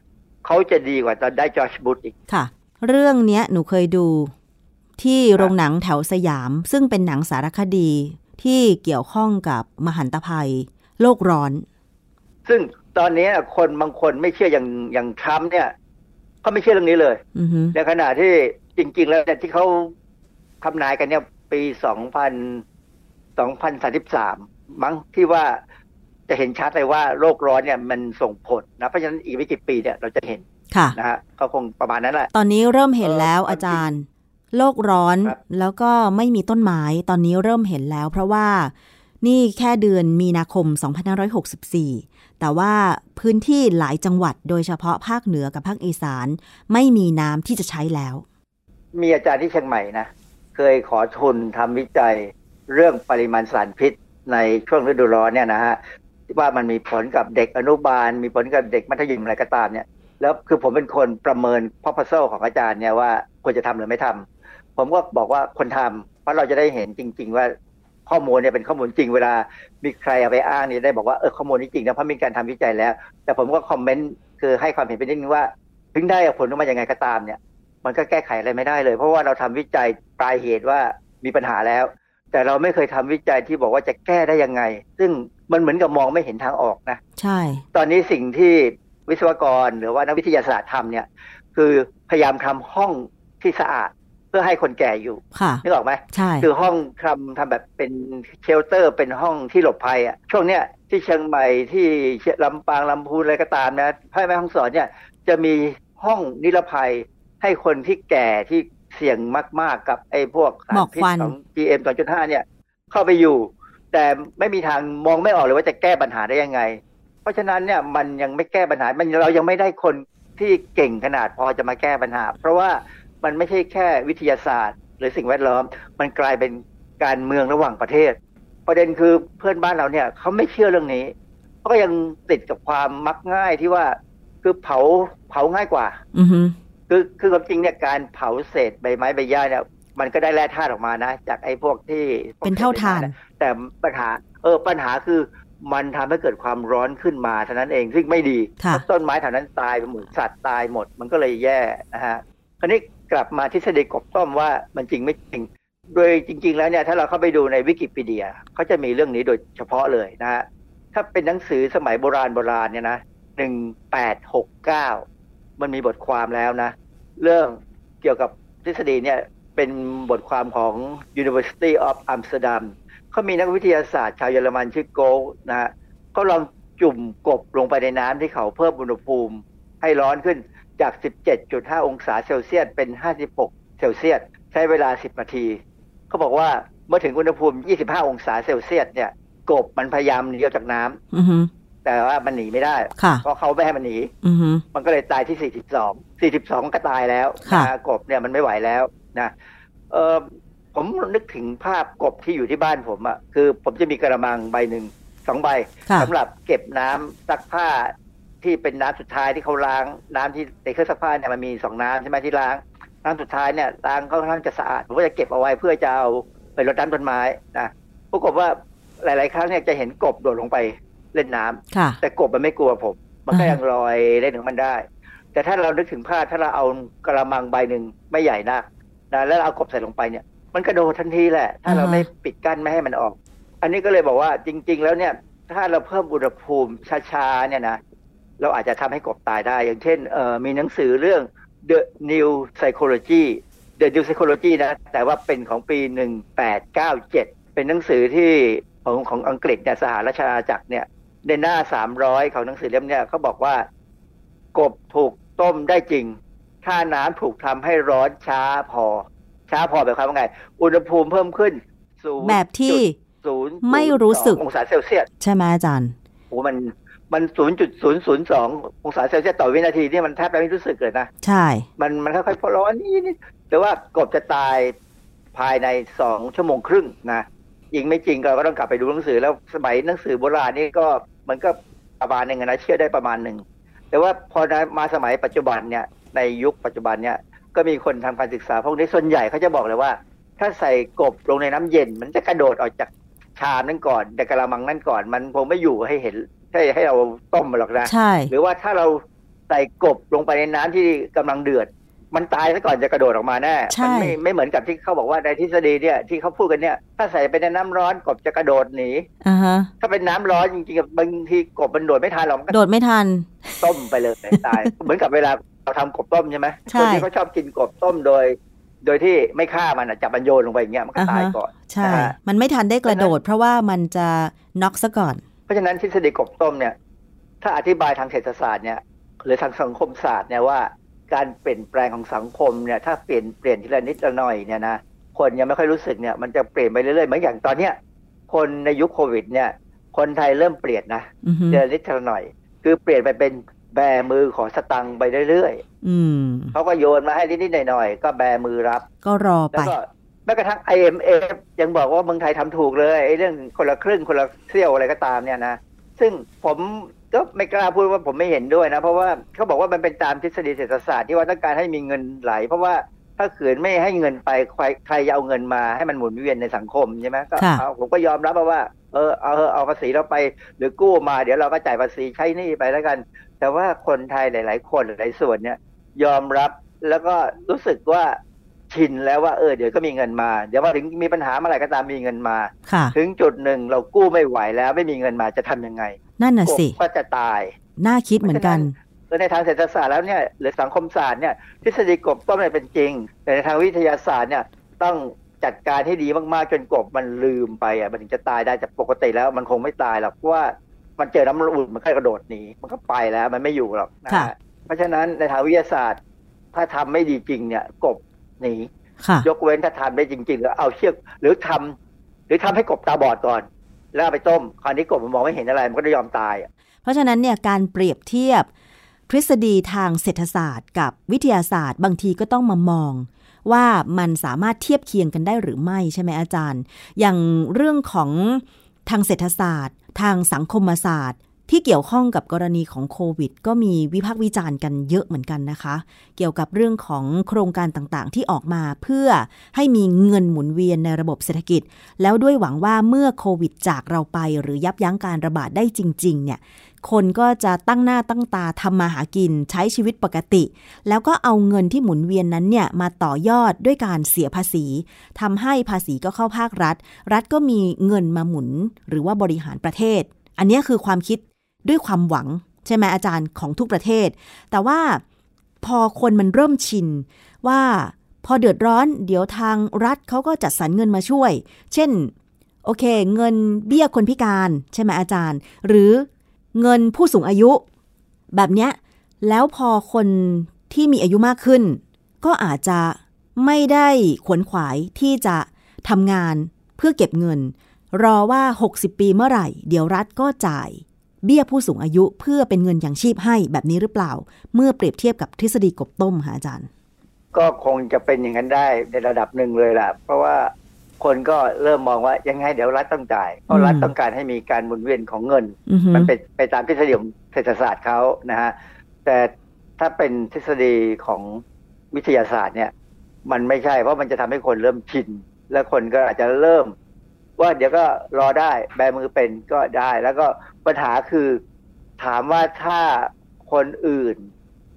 เขาจะดีกว่าตอนได้จอร์จบุชอีกค่ะ เรื่องเนี้ยหนูเคยดูที่โรงหนังแถวสยาม ซึ่งเป็นหนังสารคดีที่เกี่ยวข้องกับมหันตภัย โลกร้อน ซึ่งตอนนี้คนบางคนไม่เชื่ออย่างอย่างทรัมป์เนี่ยเขาไม่เชื่อเรื่องนี้เลยอือฮึในขณะที่จริง ๆ แล้วเนี่ยที่เขาทำนายกันเนี่ย ปีสองพันสองพันสาสิบสามมั้งที่ว่า จะเห็นชัดเลยว่าโลกร้อนเนี่ยมันส่งผลนะเพราะฉะนั้นอีกไม่กี่ปีเนี่ยเราจะเห็นค่ะนะฮะก็คงประมาณนั้นแหละ ตอนนี้เริ่มเห็นแล้วอาจารย์ โลกร้อนครับแล้วก็ไม่มีต้นไม้ตอนนี้เริ่มเห็นแล้ว เพราะว่านี่แค่เดือนมีนาคม 2564 แต่ว่าพื้นที่หลายจังหวัดโดยเฉพาะภาคเหนือกับภาคอีสาน ไม่มีน้ำที่จะใช้แล้ว มีอาจารย์ที่เชียงใหม่นะ เคยขอทุนทำวิจัยเรื่องปริมาณสารพิษในช่วงฤดูร้อนเนี่ยนะฮะ ว่ามันมีผลกับเด็กอนุบาล มีผลกับเด็กมัธยมอะไรก็ตามเนี่ยแล้วคือผมเป็นคนประเมิน proposal ของอาจารย์เนี่ยว่าควรจะทำหรือไม่ทำผมก็บอกว่าคนทำเพราะเราจะได้เห็นจริง ๆ ว่าข้อมูลเนี่ยเป็นข้อมูลจริงเวลา มีใครเอาไปอ้างเนี่ยได้บอกว่าเออข้อมูลนี้จริงนะเพราะมีการทำวิจัยแล้ว แต่ผมก็คอมเมนต์คือให้ความเห็นไปนิดนึงว่าถึงได้ผลออกมายังไงก็ตามเนี่ย มันก็แก้ไขอะไรไม่ได้เลย เพราะว่าเราทำวิจัยปลายเหตุว่ามีปัญหาแล้ว แต่เราไม่เคยทำวิจัยที่บอกว่าจะแก้ได้ยังไง ซึ่ง มันเหมือนกับมองไม่เห็นทางออกนะ ใช่ ตอนนี้สิ่งที่วิศวกรหรือว่านักวิทยาศาสตร์ทำเนี่ย คือพยายามทำห้องที่สะอาดเพื่อให้คนแก่อยู่ค่ะนึกออกไหมใช่คือห้องทำทำแบบเป็นเชลเตอร์ เป็นห้องที่หลบภัยอะช่วงเนี้ยที่เชียงใหม่ที่ลำปางลำพูนอะไรก็ตามนะพ่อแม่ห้องสอนเนี่ยจะมีห้องนิรภัยให้คนที่แก่ที่เสี่ยงมาก ๆ กับไอ้พวกสารหมอกพิษควันของ GM 2.5 เนี่ย เข้าไปอยู่ แต่ไม่มีทางมองไม่ออกเลยว่าจะแก้ปัญหาได้ยังไง เพราะฉะนั้นเนี่ยมันยังไม่แก้ปัญหา มันเรายังไม่ได้คนที่เก่งขนาดพอจะมาแก้ปัญหา เพราะว่ามันไม่ใช่แค่วิทยาศาสตร์ หรือสิ่งแวดล้อม มันกลายเป็นการเมืองระหว่างประเทศ ประเด็นคือเพื่อนบ้านเราเนี่ยเขาไม่เชื่อเรื่องนี้เขาก็ยังติดกับความมักง่ายที่ว่าคือเผาเผาง่ายกว่า อือฮึคือคือความจริงเนี่ยการเผาเศษใบไม้ใบหญ้าเนี่ยมันก็ได้แร่ธาตุออกมานะ จากไอ้พวกที่พวกเป็นเท่าทานศษใบไม้ะ แต่ปัญหาเออปัญหาคือมันทำให้เกิดความร้อนขึ้นมาเท่านั้นเองซึ่งไม่ดีค่ะต้นไม้แถวนั้นตายไปหมดสัตว์ตายหมดมันก็เลยแย่นะฮะคราวนี้กลับมาทฤษฎีกบต้มว่ามันจริงไม่จริง โดยจริง ๆ แล้วเนี่ยถ้าเราเข้าไปดูในวิกิพีเดียเขาจะมีเรื่องนี้โดยเฉพาะเลยนะฮะถ้าเป็นหนังสือสมัยโบราณโบราณเนี่ยนะหนึ่งแปดหกเก้ามันมีบทความแล้วนะ เรื่องเกี่ยวกับทฤษฎีเนี่ยเป็นบทความของ University of Amsterdam เขามีนักวิทยาศาสตร์ชาวเยอรมันชื่อโกลนะฮะเขาลองจุ่มกบลงไปในน้ำที่เขาเพิ่มอุณหภูมิให้ร้อนขึ้นจาก 17.5 องศาเซลเซียสเป็น 56 เซลเซียส ใช้เวลา 10 นาที เขาบอกว่าเมื่อถึงอุณหภูมิ 25 องศาเซลเซียสเนี่ย กบมันพยายามหนีออกจากน้ำอือฮึแต่ว่ามันหนีไม่ได้ค่ะเพราะเขาไม่ให้มันหนีอือฮึมันก็เลยตายที่ 42 42ก็ตายแล้วค่ะนะกบเนี่ยมันไม่ไหวแล้วนะเออ ผมนึกถึงภาพกบที่อยู่ที่บ้านผมอะคือผมจะมีกระมังใบหนึ่งสองใบค่ะสำหรับเก็บน้ำซักผ้าที่เป็นน้ำสุดท้ายที่เขาล้างน้ำที่ในเครื่องซักผ้าเนี่ยมันมีสองน้ำใช่ไหมที่ล้างน้ำสุดท้ายเนี่ยล้างค่อนข้างจะสะอาดผมก็จะเก็บเอาไว้เพื่อจะเอาไปรดน้ำต้นไม้นะปรากฏว่าหลาย ๆ ครั้งเนี่ยจะเห็นกบโดดลงไปเล่นน้ำค่ะแต่กบมันไม่กลัวผม มันก็อ่าฮะยังลอยเล่นของมันได้ แต่ถ้าเรานึกถึงภาพถ้าเราเอากระมังใบหนึ่งไม่ใหญ่นักนะแล้วเอากบใส่ลงไปเนี่ย มันกระโดดทันทีแหละ ถ้าเราไม่ปิดกั้นไม่ให้มันออก อันนี้ก็เลยบอกว่าจริง ๆ แล้วเนี่ย ถ้าเราเพิ่มอุณหภูมิช้าๆเนี่ยนะเราอาจจะทำให้กบตายได้ อย่างเช่นเอ่อมีหนังสือเรื่อง The New Psychology The New Psychology นะ แต่ว่าเป็นของปี 1897 เป็นหนังสือที่ของของอังกฤษเนี่ยสหราชอาณาจักรเนี่ย ในหน้า 300 ของหนังสือเล่มเนี่ยเขาบอกว่า กบถูกต้มได้จริง ถ้าน้ำถูกทำให้ร้อนช้าพอ ช้าพอแบบความว่าไง อุณหภูมิเพิ่มขึ้นศูนย์แบบที่ศูนย์ไม่รู้สึกองศาเซลเซียสใช่ไหมอาจารย์โอ้มันมันศูนย์จุดศูนย์ศูนย์สององศาเซลเซียสต่อวินาทีนี่มันแทบจะไม่รู้สึกเลยนะ ใช่ มันมันค่อยๆพอร้อนนี่นี่แต่ว่ากบจะตายภายในสองชั่วโมงครึ่งนะจริงไม่จริงเราก็ต้องกลับไปดูหนังสือแล้วสมัยหนังสือโบราณนี่ก็มันก็ประมาณหนึ่งอะนะเชื่อได้ประมาณหนึ่งแต่ว่าพอมาสมัยปัจจุบันเนี่ยในยุคปัจจุบันเนี่ย ก็มีคนทำการศึกษาพวกนี้ส่วนใหญ่เขาจะบอกเลยว่า ถ้าใส่กบลงในน้ำเย็น มันจะกระโดดออกจากชามนั่นก่อนจากกระมังนั่นก่อน มันคงไม่อยู่ให้เห็นให้ให้เราต้มมันหรอกนะใช่หรือว่าถ้าเราใส่กบลงไปในน้ำที่กำลังเดือด มันตายซะก่อนจะกระโดดออกมาแน่ใช่มัไม่ไม่เหมือนกับที่เขาบอกว่าในทฤษฎีเนี่ยที่เขาพูดกันเนี่ย ถ้าใส่ไปในน้ำร้อนกบจะกระโดดหนีอ่าฮะถ้าเป็นน้ำร้อนจริงๆบางทีกบมันโดดไม่ทันหรอกมันก็โดดไม่ทัน ต้มไปเลยตาย เหมือนกับเวลา เราทำกบต้มใช่ไหมใช่คนที่เขาชอบกินกบต้มโดย โดยที่ไม่ฆ่ามันอะจับมันโยนลงไปอย่างเงี้ยมันก็ตายก่อนใช่นะฮะมันไม่ทันได้กระโดด เพราะว่ามันจะน็อกซะก่อน เพราะฉะนั้นทฤษฎีกบต้มเนี่ย ถ้าอธิบายทางเศรษฐศาสตร์เนี่ยหรือทางสังคมศาสตร์เนี่ยว่าการเปลี่ยนแปลงของสังคมเนี่ยถ้าเปลี่ยนเปลี่ยนทีละนิดละหน่อยเนี่ยนะคนยังไม่ค่อยรู้สึกเนี่ยมันจะเปลี่ยนไปเรื่อยๆเหมือนอย่างตอนเนี้ยคนในยุคโควิดเนี่ย คนไทยเริ่มเปลี่ยนนะอือฮึทีละนิดทีละหน่อย คือเปลี่ยนไปเป็น แบมือขอสตังค์ไปเรื่อยอืมๆเขาก็โยนมาให้นิดๆหน่อยๆก็แบมือรับ ก็รอแล้ไปวก็แม้กระทั่ง IMF ยังบอกว่าเมืองไทยทำถูกเลยไอ้เรื่องคนละครึ่งคนละเสี้ยวอะไรก็ตามเนี่ยนะซึ่งผมก็ไม่กล้าพูดว่าผมไม่เห็นด้วยนะ เพราะว่าเขาบอกว่ามันเป็นตามทฤษฎีเศรษฐศาสตร์ที่ว่าต้องการให้มีเงินไหล เพราะว่าถ้าขืนไม่ให้เงินไปใครใครจะเอาเงินมาให้มันหมุนเวียนในสังคมใช่ไหมก็ค่ะเอาผมก็ยอมรับว่า เออเอาเอาภาษีเราไป หรือกู้มาเดี๋ยวเราก็จ่ายภาษีใช้หนี่ไปแล้วกัน แต่ว่าคนไทยหลาย ๆ คนหลายส่วนเนี่ย ยอมรับแล้วก็รู้สึกว่าชินแล้วว่าเออเดี๋ยวก็มีเงินมา เดี๋ยวพอถึงมีปัญหาเมื่อไหร่ก็ตามมีเงินมาค่ะถึงจุดหนึ่งเรากู้ไม่ไหวแล้วไม่มีเงินมาจะทำยังไง นั่นน่ะสิกบก็จะตายน่าคิดเหมือนกันเพราะฉะนั้นในทางเศรษฐศาสตร์แล้วเนี่ยหรือสังคมศาสตร์เนี่ยทฤษฎีกบต้มเนี่ยเป็นจริง แต่ในทางวิทยาศาสตร์เนี่ยต้องจัดการให้ดีมากๆจนกบมันลืมไปอะมันถึงจะตายได้แต่ปกติแล้วมันคงไม่ตายหรอกเพราะว่า มันเจอน้ำอุ่นมันก็กระโดดหนีมันก็ไปแล้วมันไม่อยู่หรอกนะค่ะฮะเพราะฉะนั้นในทางวิทยาศาสตร์ ถ้าทำไม่ดีจริงเนี่ยกบหนีค่ะยกเว้นถ้าทำได้จริง ๆ แล้วเอาเชือกหรือทำหรือทำให้กบตาบอดก่อน แล้วเอาไปต้มคราวนี้กบมันมองไม่เห็นอะไรมันก็จะยอมตายอะเพราะฉะนั้นเนี่ยการเปรียบเทียบทฤษฎีทางเศรษฐศาสตร์ กับวิทยาศาสตร์ บางทีก็ต้องมามองว่ามันสามารถเทียบเคียงกันได้หรือไม่ใช่ไหมอาจารย์ อย่างเรื่องของทางเศรษฐศาสตร์ ทางสังคมศาสตร์ ที่เกี่ยวข้องกับกรณีของโควิด ก็มีวิพากษ์วิจารณ์กันเยอะเหมือนกันนะคะ เกี่ยวกับเรื่องของโครงการต่างๆ ที่ออกมาเพื่อให้มีเงินหมุนเวียนในระบบเศรษฐกิจ แล้วด้วยหวังว่าเมื่อโควิดจากเราไป หรือยับยั้งการระบาดได้จริง ๆ เนี่ย คนก็จะตั้งหน้าตั้งตาทำมาหากินใช้ชีวิตปกติ แล้วก็เอาเงินที่หมุนเวียนนั้นเนี่ยมาต่อยอดด้วยการเสียภาษีทำให้ภาษีก็เข้าภาครัฐ รัฐก็มีเงินมาหมุนหรือว่าบริหารประเทศ อันนี้คือความคิดด้วยความหวังใช่ไหมอาจารย์ของทุกประเทศ แต่ว่าพอคนมันเริ่มชินว่าพอเดือดร้อนเดี๋ยวทางรัฐเขาก็จัดสรรเงินมาช่วย เช่น โอเค เงินเบี้ยคนพิการใช่ไหมอาจารย์ หรือ เงินผู้สูงอายุ แบบเนี้ยแล้วพอคนที่มีอายุมากขึ้น ก็อาจจะไม่ได้ขวนขวายที่จะทำงานเพื่อเก็บเงิน รอว่า 60 ปีเมื่อไหร่ เดี๋ยวรัฐก็จ่าย เบี้ยผู้สูงอายุเพื่อเป็นเงินอย่างชีพให้แบบนี้หรือเปล่า เมื่อเปรียบเทียบกับทฤษฎีกบต้มค่ะอาจารย์ ก็คงจะเป็นอย่างนั้นได้ในระดับหนึ่งเลยล่ะ เพราะว่า คนก็เริ่มมองว่ายังไงเดี๋ยวรัฐต้องจ่าย เพราะรัฐต้องการให้มีการหมุนเวียนของเงินอือฮึมันเป็นไปตามทฤษฎีของเศรษฐศาสตร์เขานะฮะแต่ถ้าเป็นทฤษฎีของวิทยาศาสตร์เนี่ย มันไม่ใช่ เพราะมันจะทำให้คนเริ่มชิน แล้วคนก็อาจจะเริ่ม ว่าเดี๋ยวก็รอได้แบมือเป็นก็ได้ แล้วก็ปัญหาคือถามว่าถ้าคนอื่น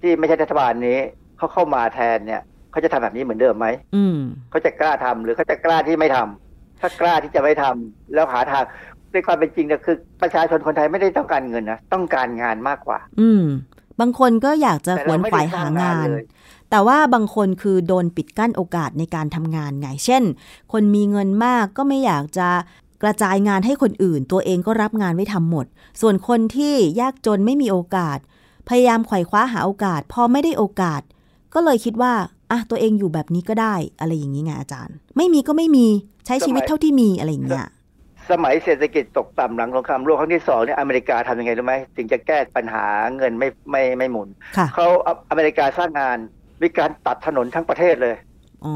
ที่ไม่ใช่รัฐบาลนี้เขาเข้ามาแทนเนี่ย เขาจะทำแบบนี้เหมือนเดิมไหมอืมเขาจะกล้าทำหรือเขาจะกล้าที่ไม่ทำถ้ากล้าที่จะไม่ทำแล้วหาทางในความเป็นจริงเนี่ยคือ ประชาชนคนไทยไม่ได้ต้องการเงินนะต้องการงานมากกว่า อืม บางคนก็อยากจะแต่ขวนเราไม่ขวายได้สร้าหางงานงานเลยแต่ว่าบางคนคือโดนปิดกั้นโอกาสในการทำงานไง เช่น คนมีเงินมากก็ไม่อยากจะกระจายงานให้คนอื่น ตัวเองก็รับงานไว้ทำหมด ส่วนคนที่ยากจนไม่มีโอกาส พยายามไขว่คว้าหาโอกาส พอไม่ได้โอกาส ก็เลยคิดว่า อะตัวเองอยู่แบบนี้ก็ได้อะไรอย่างนี้ไงอาจารย์ ไม่มีก็ไม่มีใช้ชีวิตเท่าที่มีอะไรอย่างเงี้ยสมัยเศรษฐกิจตกต่ำหลังสงครามโลกครั้งที่สองเนี่ยอเมริกาทำยังไงรู้ไหมถึงจะแก้ปัญหาเงินไม่ไม่ไม่หมุนค่ะเขาเอาอเมริกาสร้างงานมีการตัดถนนทั้งประเทศเลยอ๋อ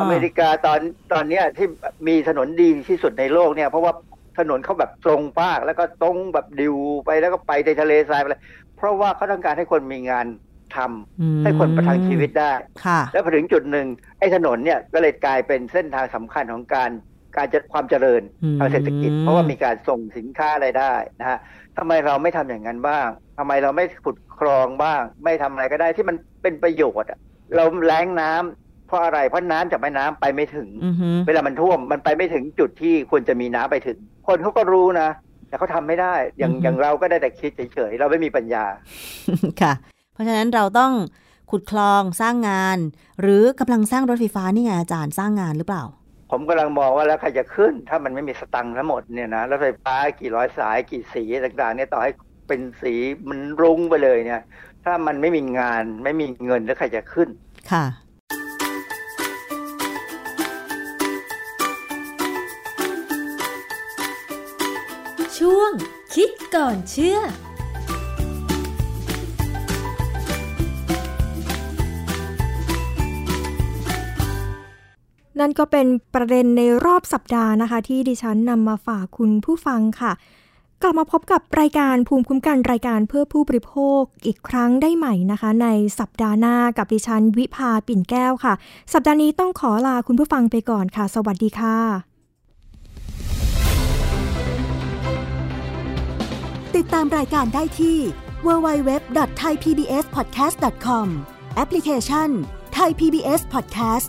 อเมริกาตอนตอนเนี้ยที่มีถนนดีที่สุดในโลกเนี่ย เพราะว่าถนนเขาแบบตรงมากแล้วก็ตรงแบบดิวไปแล้วก็ไปในทะเลทรายไปเลยเพราะว่าเขาต้องการให้คนมีงาน ทำอืมให้คนประทังชีวิตได้ค่ะแล้วพอถึงจุดหนึ่งไอ้ถนนเนี่ยก็เลยกลายเป็นเส้นทางสำคัญของการการจะความเจริญอืมทางเศรษฐกิจ เพราะว่ามีการส่งสินค้าอะไรได้นะฮะทำไมเราไม่ทำอย่างนั้นบ้างทำไมเราไม่ขุดคลองบ้าง ไม่ทำอะไรก็ได้ที่มันเป็นประโยชน์อะเราแล้งน้ำเพราะอะไรเพราะน้ำจากแม่น้ำไปไม่ถึงอือฮึเวลามันท่วมมันไปไม่ถึงจุดที่ควรจะมีน้ำไปถึง คนเขาก็รู้นะ แต่เขาทำไม่ได้อย่างอือฮึอย่างเราก็ได้แต่คิดเฉยๆเราไม่มีปัญญาค่ะ เพราะฉะนั้นเราต้องขุดคลองสร้างงาน หรือกำลังสร้างรถไฟฟ้านี่ไงอาจารย์สร้างงานหรือเปล่า ผมกำลังมองว่าแล้วใครจะขึ้น ถ้ามันไม่มีสตังค์ทั้งหมดเนี่ยนะรถไฟฟ้ากี่ร้อยสายกี่สีต่างๆเนี่ยต่อให้เป็นสีมันรุ้งไปเลยเนี่ย ถ้ามันไม่มีงานไม่มีเงินแล้วใครจะขึ้นค่ะช่วงคิดก่อนเชื่อ นั่นก็เป็นประเด็นในรอบสัปดาห์นะคะ ที่ดิฉันนำมาฝากคุณผู้ฟังค่ะ กลับมาพบกับรายการภูมิคุ้มกันรายการเพื่อผู้บริโภคอีกครั้งได้ใหม่นะคะ ในสัปดาห์หน้ากับดิฉันวิภาปิ่นแก้วค่ะ สัปดาห์นี้ต้องขอลาคุณผู้ฟังไปก่อนค่ะ สวัสดีค่ะ ติดตามรายการได้ที่ www.thaipbspodcast.com แอปพลิเคชัน Thai PBS Podcast